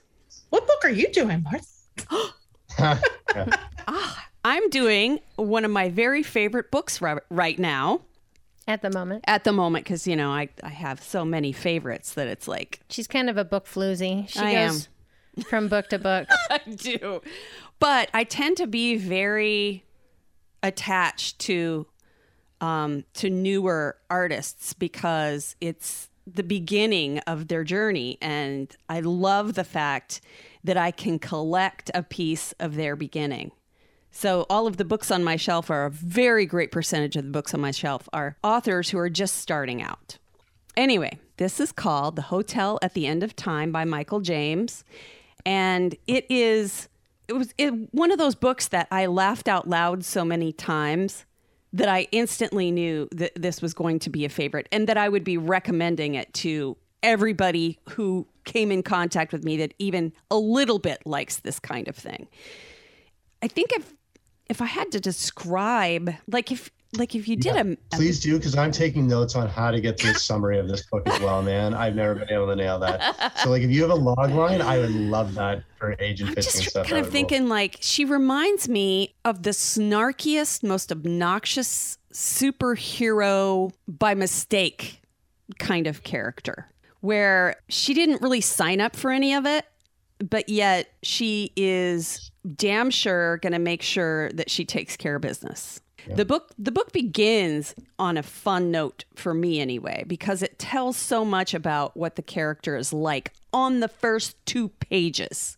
what book are you doing, Martha? Ah, I'm doing one of my very favorite books ri- right now. At the moment, At the moment, because you know I, I have so many favorites that it's like she's kind of a book floozy. She I goes from book to book. I do. But I tend to be very attached to um, to newer artists because it's the beginning of their journey, and I love the fact that I can collect a piece of their beginning. So all of the books on my shelf are a very great percentage of the books on my shelf are authors who are just starting out. Anyway, this is called The Hotel at the End of Time by Michael James. And it is it was it, one of those books that I laughed out loud so many times that I instantly knew that this was going to be a favorite and that I would be recommending it to everybody who came in contact with me that even a little bit likes this kind of thing. I think if if I had to describe like if like if you did a, a Please do, because I'm taking notes on how to get a summary of this book as well, man. I've never been able to nail that. So, like, if you have a log line, I would love that for agent I'm pitching just stuff. kind of thinking like she reminds me of the snarkiest, most obnoxious superhero by mistake kind of character, where she didn't really sign up for any of it, but yet she is damn sure going to make sure that she takes care of business. The book the book begins on a fun note for me anyway because it tells so much about what the character is like on the first two pages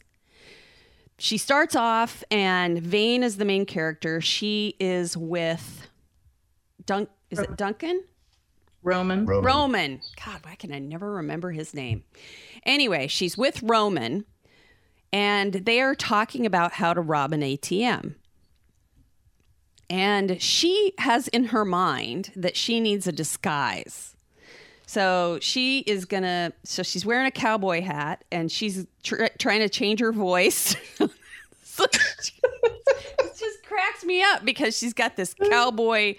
she starts off and Vane is the main character. She is with Dunk is it Duncan? Roman. Roman. Roman. God, why can I never remember his name? Anyway, she's with Roman and they are talking about how to rob an ATM. And she has in her mind that she needs a disguise. So she is gonna. So she's wearing a cowboy hat, and she's tr- trying to change her voice. It just cracks me up because she's got this cowboy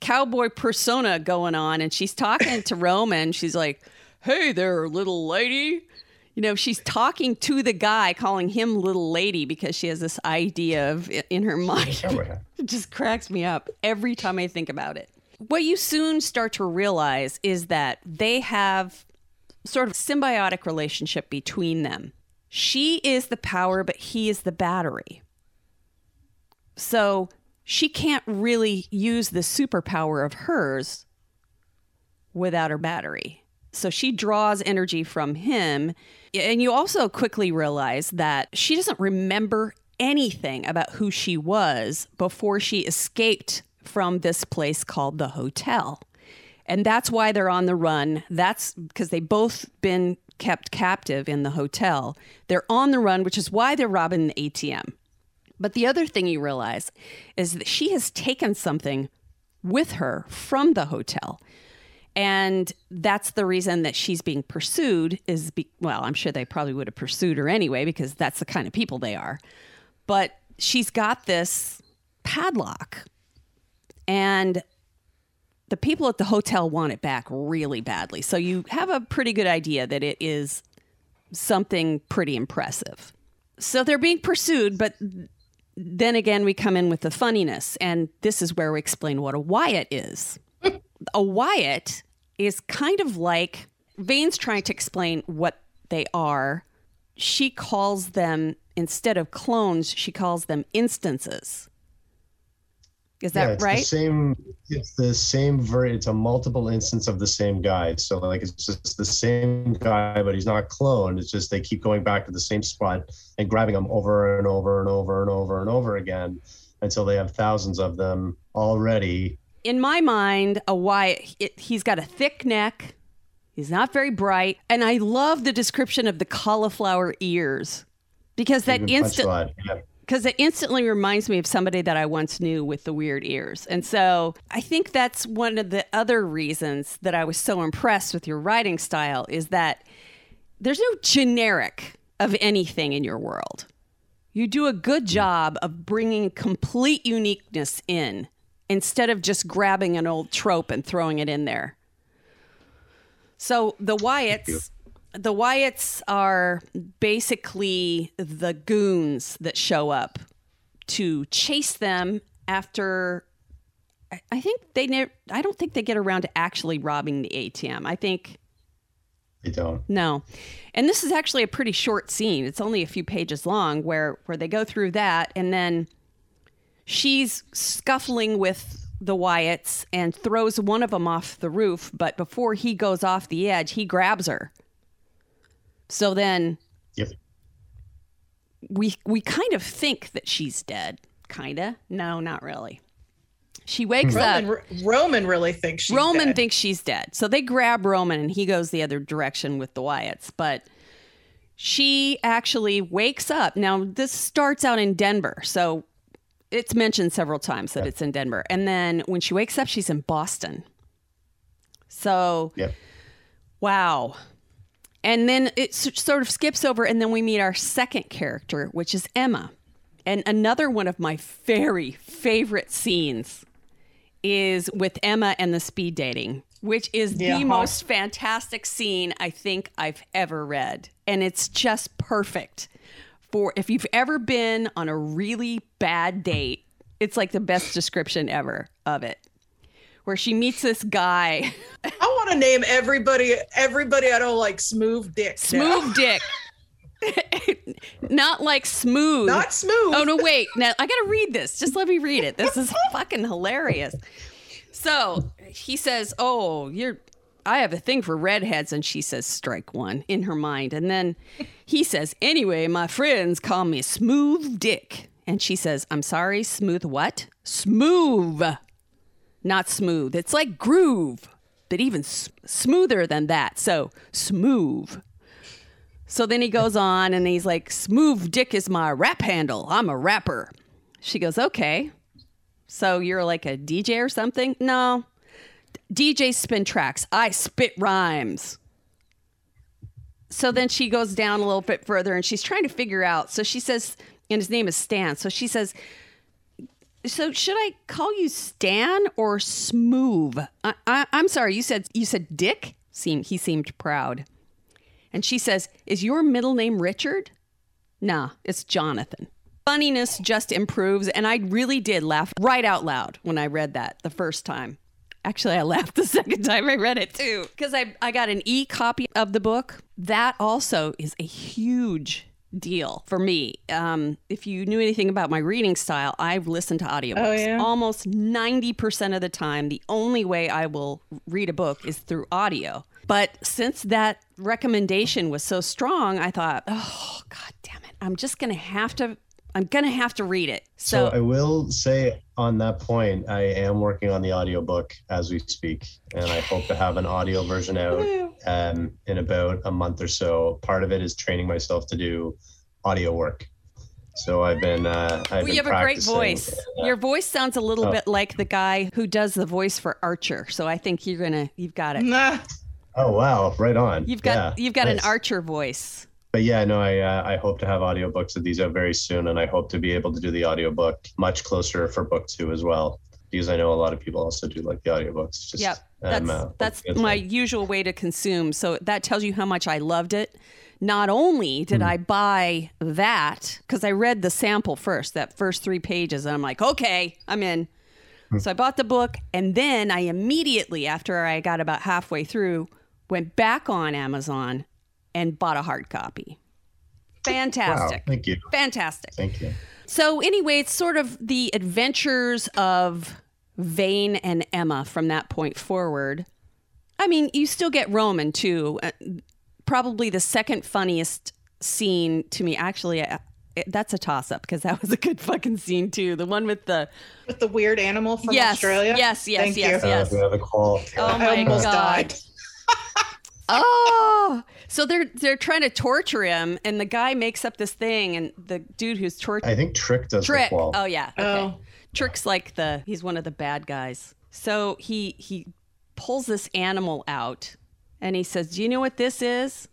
cowboy persona going on, and she's talking to Roman. She's like, "Hey there, little lady." You know, she's talking to the guy, calling him little lady because she has this idea of in her mind. It just cracks me up every time I think about it. What you soon start to realize is that they have sort of symbiotic relationship between them. She is the power, but he is the battery. So she can't really use the superpower of hers without her battery. So she draws energy from him. And you also quickly realize that she doesn't remember anything about who she was before she escaped from this place called the hotel. And that's why they're on the run. That's because they both been kept captive in the hotel. They're on the run, which is why they're robbing the ATM. But the other thing you realize is that she has taken something with her from the hotel. And that's the reason that she's being pursued is be, well, I'm sure they probably would have pursued her anyway because that's the kind of people they are. But she's got this padlock and the people at the hotel want it back really badly. So you have a pretty good idea that it is something pretty impressive. So they're being pursued, but then again, we come in with the funniness, and this is where we explain what a Wyatt is. A Wyatt is kind of like Vane's trying to explain what they are. She calls them, instead of clones, she calls them instances. Is that yeah, it's right? The same. It's the same. Ver- it's a multiple instance of the same guy. So like it's just the same guy, but he's not cloned. It's just they keep going back to the same spot and grabbing them over and over and over and over and over again until they have thousands of them already. In my mind, a Wyatt, it, he's got a thick neck. He's not very bright. And I love the description of the cauliflower ears because that instant. Because it instantly reminds me of somebody that I once knew with the weird ears. And so I think that's one of the other reasons that I was so impressed with your writing style is that there's no generic of anything in your world. You do a good job of bringing complete uniqueness in instead of just grabbing an old trope and throwing it in there. So the Wyatts, the Wyatts are basically the goons that show up to chase them after. I- think they never. I don't think they get around to actually robbing the ATM. I think They don't. no. And this is actually a pretty short scene. It's only a few pages long where where they go through that and then she's scuffling with the Wyatts and throws one of them off the roof, but before he goes off the edge, he grabs her. So then Yep. we we kind of think that she's dead. Kinda. No, not really. She wakes up. Roman, Roman really thinks she's Roman dead. thinks she's dead. So they grab Roman and he goes the other direction with the Wyatts. But she actually wakes up. Now, this starts out in Denver. So it's mentioned several times that it's in Denver. And then when she wakes up, she's in Boston. So, Yep. wow. And then it sort of skips over, and then we meet our second character, which is Emma. And another one of my very favorite scenes is with Emma and the speed dating, which is Yeah, the most fantastic scene I think I've ever read. And it's just perfect for if you've ever been on a really bad date, it's like the best description ever of it. Where she meets this guy, I want to name everybody. Everybody I don't like smooth dick. now. smooth dick. Not like smooth. Not smooth. Oh no, wait. Now I gotta read this. Just let me read it. This is fucking hilarious. So he says, "Oh, you're." I have a thing for redheads, and she says, "Strike one" in her mind, and then he says, "Anyway, my friends call me Smooth Dick," and she says, "I'm sorry, smooth what? Smooth, not smooth. It's like groove, but even s- smoother than that. So smooth." So then he goes on and he's like, Smooth Dick is my rap handle. I'm a rapper. She goes, Okay. So you're like a DJ or something? No. DJ spin tracks. I spit rhymes. So then she goes down a little bit further and she's trying to figure out. So she says, and his name is Stan. So she says, so should I call you Stan or Smooth? I, I, I'm sorry. You said you said Dick. Seemed he seemed proud. And she says, Is your middle name Richard? Nah, it's Jonathan. Funniness just improves. And I really did laugh right out loud when I read that the first time. Actually, I laughed the second time I read it too. Because I, I got an e copy of the book. That also is a huge deal for me. Um, if you knew anything about my reading style, I've listened to audiobooks. Oh, yeah? Almost 90% of the time, the only way I will read a book is through audio. But since that recommendation was so strong, I thought, oh, God damn it. I'm just going to have to, I'm going to have to read it. So, So, I will say on that point, I am working on the audiobook as we speak, and I hope to have an audio version out um, in about a month or so. Part of it is training myself to do audio work. So I've been. Uh, I've well, been you have a great voice. and, uh, Your voice sounds a little Oh. bit like the guy who does the voice for Archer. So I think you're going to, you've got it. Nah. oh wow! Right on. You've got, Yeah, you've got an. Archer voice. But yeah, no, I uh, I hope to have audiobooks of these out very soon, and I hope to be able to do the audiobook much closer for book two as well. because I know a lot of people also do like the audiobooks. Just, Yep. That's um, uh, that's my like- usual way to consume. So that tells you how much I loved it. Not only did I buy that because I read the sample first, that first three pages, and I'm like, okay, I'm in. So I bought the book, and then I immediately, after I got about halfway through, went back on Amazon and bought a hard copy. Wow, Fantastic. thank you. Fantastic. Thank you. So anyway, it's sort of the adventures of Vane and Emma from that point forward. I mean, you still get Roman too. Uh, probably the second funniest scene to me. Actually, uh, it, that's a toss up because that was a good fucking scene too. The one with the With the weird animal from yes, Australia. yes, yes, Thank yes, you. yes. Uh, yeah, the call. Oh my almost god. died. Oh, so they're they're trying to torture him, and the guy makes up this thing, and the dude who's torturing. I think Trick does Trick. the quoll. Oh yeah. Okay. Oh. Trick's like the he's one of the bad guys. So he he pulls this animal out and he says, "Do you know what this is?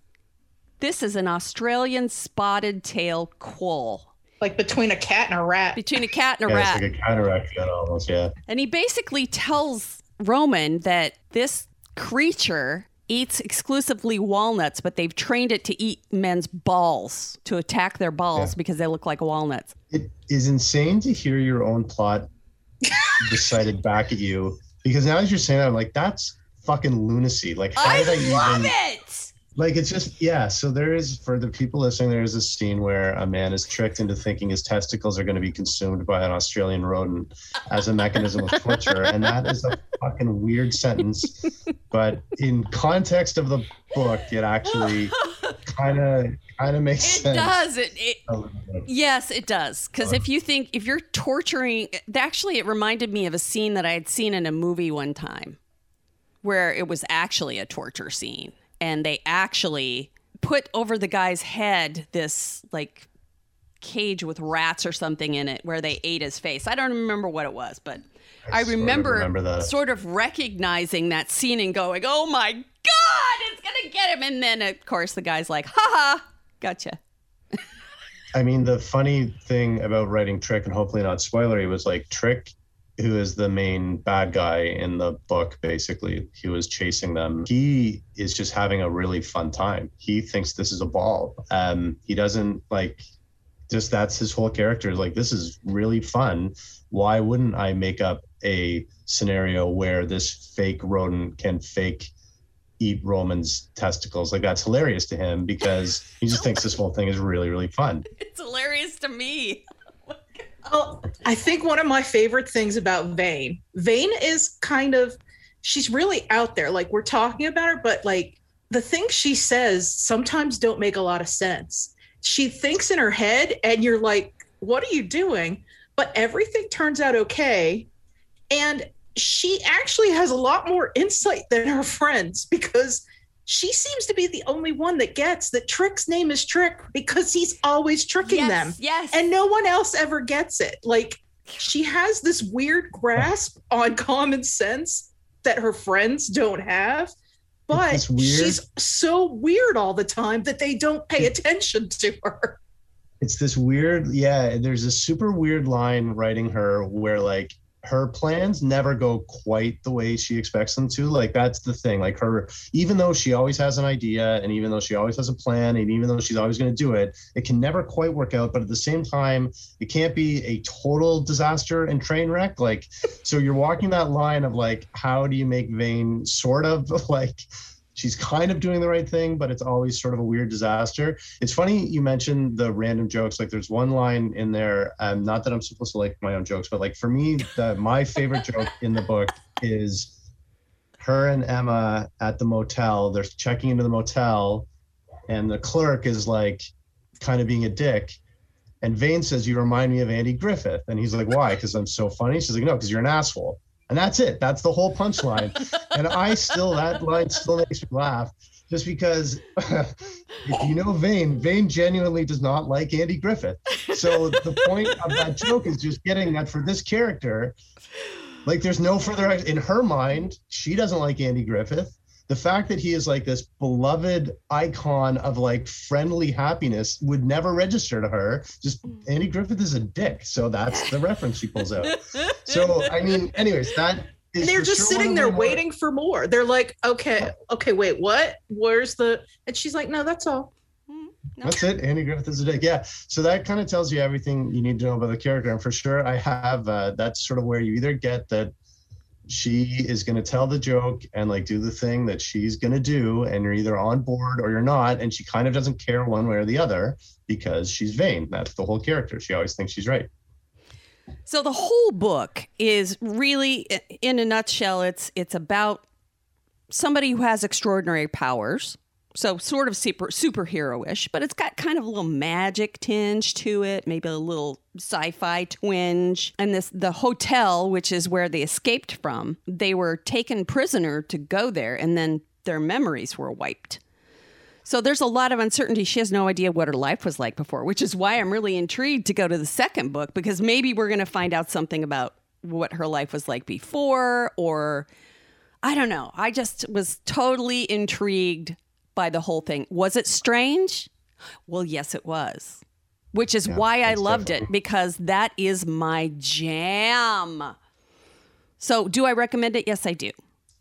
This is an Australian spotted tail quoll Like between a cat and a rat. between a cat and a yeah, rat." it's like a cataract gun almost. Yeah. and he basically tells Roman that this creature eats exclusively walnuts, but they've trained it to eat men's balls to attack their balls Yeah. because they look like walnuts. It is insane to hear your own plot recited back at you because now as you're saying that, I'm like, that's fucking lunacy. Like, how I did I love even? it. Like, it's just yeah. So there is for the people listening, there is a scene where a man is tricked into thinking his testicles are going to be consumed by an Australian rodent as a mechanism of torture, and that is a fucking weird sentence. But in context of the book, it actually kind of kind of makes sense. It sense. does. It, it a little bit. Yes, it does. Because if you think, if you're torturing, actually, it reminded me of a scene that I had seen in a movie one time where it was actually a torture scene. And they actually put over the guy's head this like cage with rats or something in it where they ate his face. I don't remember what it was, but I, sort of remember, remember that. sort of recognizing that scene and going, oh my God, it's going to get him. And then, of course, the guy's like, ha ha, gotcha. I mean, the funny thing about writing Trick, and hopefully not spoilery, was like Trick, who is the main bad guy in the book, basically, he was chasing them. He is just having a really fun time. He thinks this is a ball. Um, he doesn't like, just that's his whole character. Like, this is really fun. Why wouldn't I make up a scenario where this fake rodent can fake eat Roman's testicles? Like, that's hilarious to him because he just thinks this whole thing is really, really fun. It's hilarious to me. Well, I think one of my favorite things about Vane, Vane is kind of, she's really out there. Like we're talking about her, but like the things she says sometimes don't make a lot of sense. She thinks in her head, and you're like, what are you doing? But everything turns out okay. And she actually has a lot more insight than her friends because she seems to be the only one that gets that Trick's name is Trick because he's always tricking yes, them Yes. and no one else ever gets it. Like she has this weird grasp on common sense that her friends don't have, but she's so weird all the time that they don't pay attention to her. it's this weird yeah there's a super weird line writing her where like her plans never go quite the way she expects them to. Like that's the thing. Like her even though she always has an idea and even though she always has a plan and even though she's always going to do it it can never quite work out. But at the same time it can't be a total disaster and train wreck. Like so you're walking that line of like how do you make Vane sort of like she's kind of doing the right thing but it's always sort of a weird disaster it's funny you mentioned the random jokes. Like there's one line in there, um, not that I'm supposed to like my own jokes, but like for me, the, my favorite joke in the book is her and Emma at the motel. They're checking into the motel, and the clerk is like kind of being a dick. And Vane says, You remind me of Andy Griffith. And he's like, Why? Because I'm so funny? She's like, No, because you're an asshole. And that's it. That's the whole punchline. and I still, that line still makes me laugh just because if you know Vane, Vane genuinely does not like Andy Griffith. So the point of that joke is just getting that for this character, like there's no further in her mind, she doesn't like Andy Griffith. The fact that he is like this beloved icon of like friendly happiness would never register to her. Just Andy Griffith is a dick. So that's the reference she pulls out. So I mean, anyways, that And they're just sure sitting there my more- waiting for more. They're like, okay, okay, wait, what? Where's the? And she's like, no, that's all. That's it. Andy Griffith is a dick. Yeah. So that kind of tells you everything you need to know about the character. And for sure, I have uh, that's sort of where you either get that she is going to tell the joke and like do the thing that she's going to do, and you're either on board or you're not. And she kind of doesn't care one way or the other because she's vain. That's the whole character. She always thinks she's right. So the whole book is really, in a nutshell, it's it's about somebody who has extraordinary powers. So sort of super superhero-ish, but it's got kind of a little magic tinge to it, maybe a little sci-fi twinge. And this the hotel, which is where they escaped from, they were taken prisoner to go there, and then their memories were wiped. So there's a lot of uncertainty. She has no idea what her life was like before, which is why I'm really intrigued to go to the second book because maybe we're going to find out something about what her life was like before, or I don't know. I just was totally intrigued by the whole thing. Was it strange? Well, yes, it was, which is why I it's loved it because that is my jam. So, do I recommend it? Yes, I do.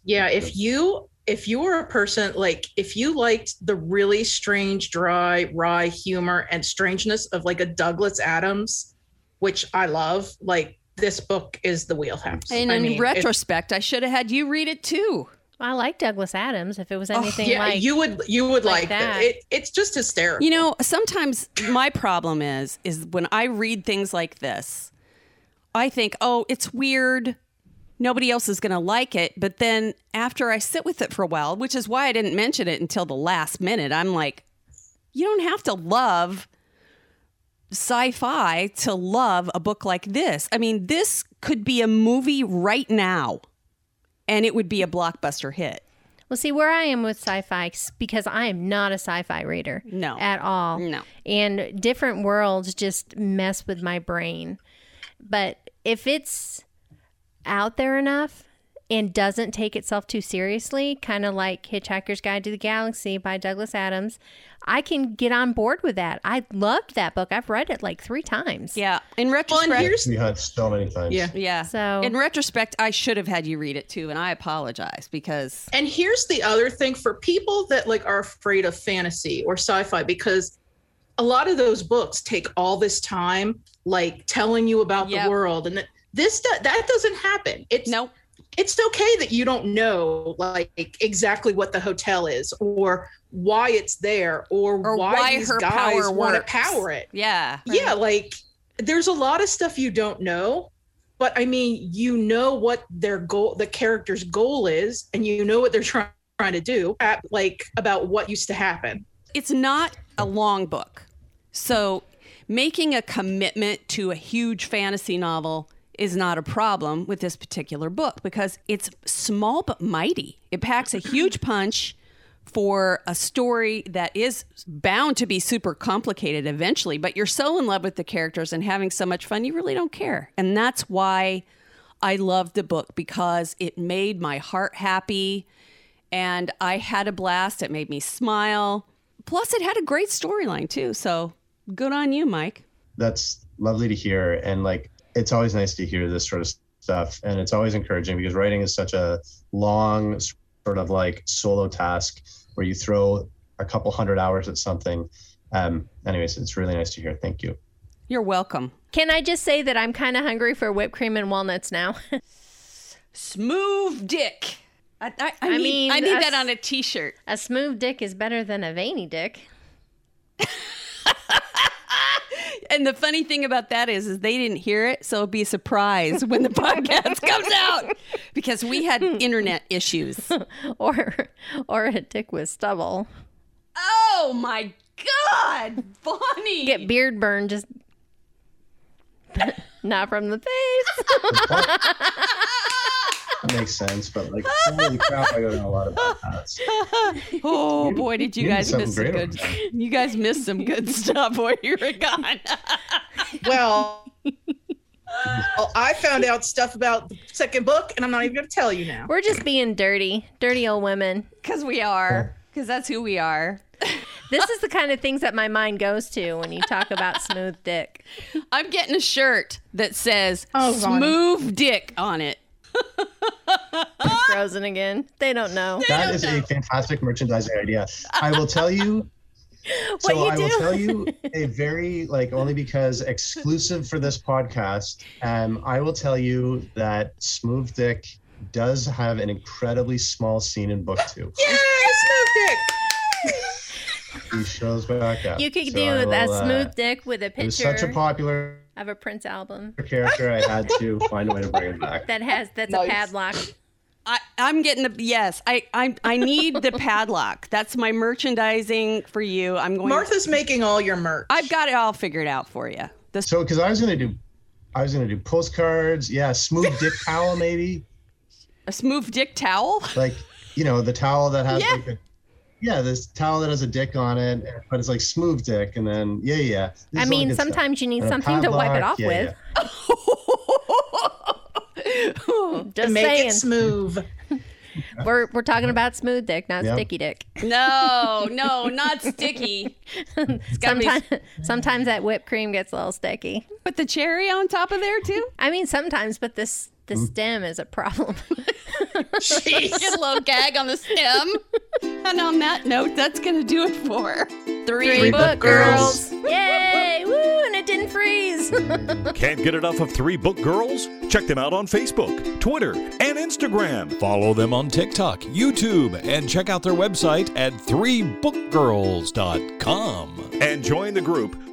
Yeah, if you if you were a person like if you liked the really strange, dry, wry humor and strangeness of like a Douglas Adams, which I love, like this book is the wheelhouse. And I in mean, it- retrospect, I should have had you read it too. I like Douglas Adams. If it was oh, anything yeah, like you would you would like like, that. that. It, it's just hysterical. You know, sometimes my problem is is when I read things like this, I think, "Oh, it's weird. Nobody else is going to like it." But then after I sit with it for a while, which is why I didn't mention it until the last minute, I'm like, "You don't have to love sci-fi to love a book like this. I mean, this could be a movie right now and it would be a blockbuster hit." Well, see where I am with sci-fi because I am not a sci-fi reader. No. at all. No. and different worlds just mess with my brain. But if it's out there enough and doesn't take itself too seriously, kind of like Hitchhiker's Guide to the Galaxy by Douglas Adams, I can get on board with that. I loved that book. I've read it like three times. Yeah. In retrospect, and here's We had so many times. yeah. Yeah. So- in retrospect, I should have had you read it too, and I apologize because And here's the other thing for people that like are afraid of fantasy or sci-fi because a lot of those books take all this time like telling you about Yep. the world and that- this do- that doesn't happen. It's nope. It's okay that you don't know like exactly what the hotel is or why it's there or, Or why, why these her guys want to power it. Yeah. Yeah, like there's a lot of stuff you don't know, but I mean, you know what their goal, the character's goal is, and you know what they're trying trying to do, at, like about what used to happen. It's not a long book. So making a commitment to a huge fantasy novel is not a problem with this particular book because it's small but mighty. It packs a huge punch for a story that is bound to be super complicated eventually, but you're so in love with the characters and having so much fun, you really don't care. And that's why I loved the book because it made my heart happy and I had a blast. It made me smile. Plus, it had a great storyline too. So good on you, Mike. that's lovely to hear and like it's always nice to hear this sort of stuff and it's always encouraging because writing is such a long sort of like solo task where you throw a couple hundred hours at something um anyways it's really nice to hear thank you You're welcome. Can I just say that I'm kind of hungry for whipped cream and walnuts now? Smooth dick. I, I, I, I need, mean, I need us- that on a t-shirt. a smooth dick is better than a veiny dick. And the funny thing about that is, is they didn't hear it, so it'll be a surprise when the podcast comes out because we had internet issues. or or a dick with stubble. Oh my God, Bonnie! Get beard burn just not from the face. That makes sense but like holy crap i don't know a lot about that oh boy, did you You guys miss some good? You guys missed some good stuff while you were gone. Well, well, I found out stuff about the second book, and I'm not even going to tell you now. We're just being dirty, dirty old women. Because we are. Because that's who we are. This is the kind of things that my mind goes to when you talk about smooth dick. I'm getting a shirt that says Oh, smooth dick on it. Frozen again. They don't know. That is a fantastic merchandising idea. I will tell you. What so you I will tell you a very like only because exclusive for this podcast. Um, I will tell you that Smooth Dick does have an incredibly small scene in book two. Yay, smooth dick! He shows back up. You could So do I will, that uh, smooth dick with a It was picture such a popular of a Prince album character. I had to find a way to bring him back. that has that's a padlock. I, I'm getting the yes. I, I I need the padlock. That's my merchandising for you. I'm going. Martha's making all your merch. I've got it all figured out for you. The So, because I was gonna do, I was gonna do postcards. Yeah, smooth dick towel maybe. a smooth dick towel. like you know the towel that has Yeah. like a yeah this towel that has a dick on it but it's like smooth dick and then yeah yeah This I mean, good stuff. sometimes you need And a something to wipe it off yeah, with. Just Make saying. it smooth. We're we're talking about smooth dick, not Yep. sticky dick. No, no, not sticky. It's be Sometimes sometimes that whipped cream gets a little sticky. put the cherry on top of there too. I mean, sometimes, but this the Mm. stem is a problem. Jeez. Get a little gag on the stem. and on that note, that's gonna do it for three, Three Book Girls. Yay! Woo! And it didn't freeze. Can't get enough of Three Book Girls? Check them out on Facebook, Twitter, and Instagram. Follow them on TikTok, YouTube, and check out their website at threebookgirls.com. And join the group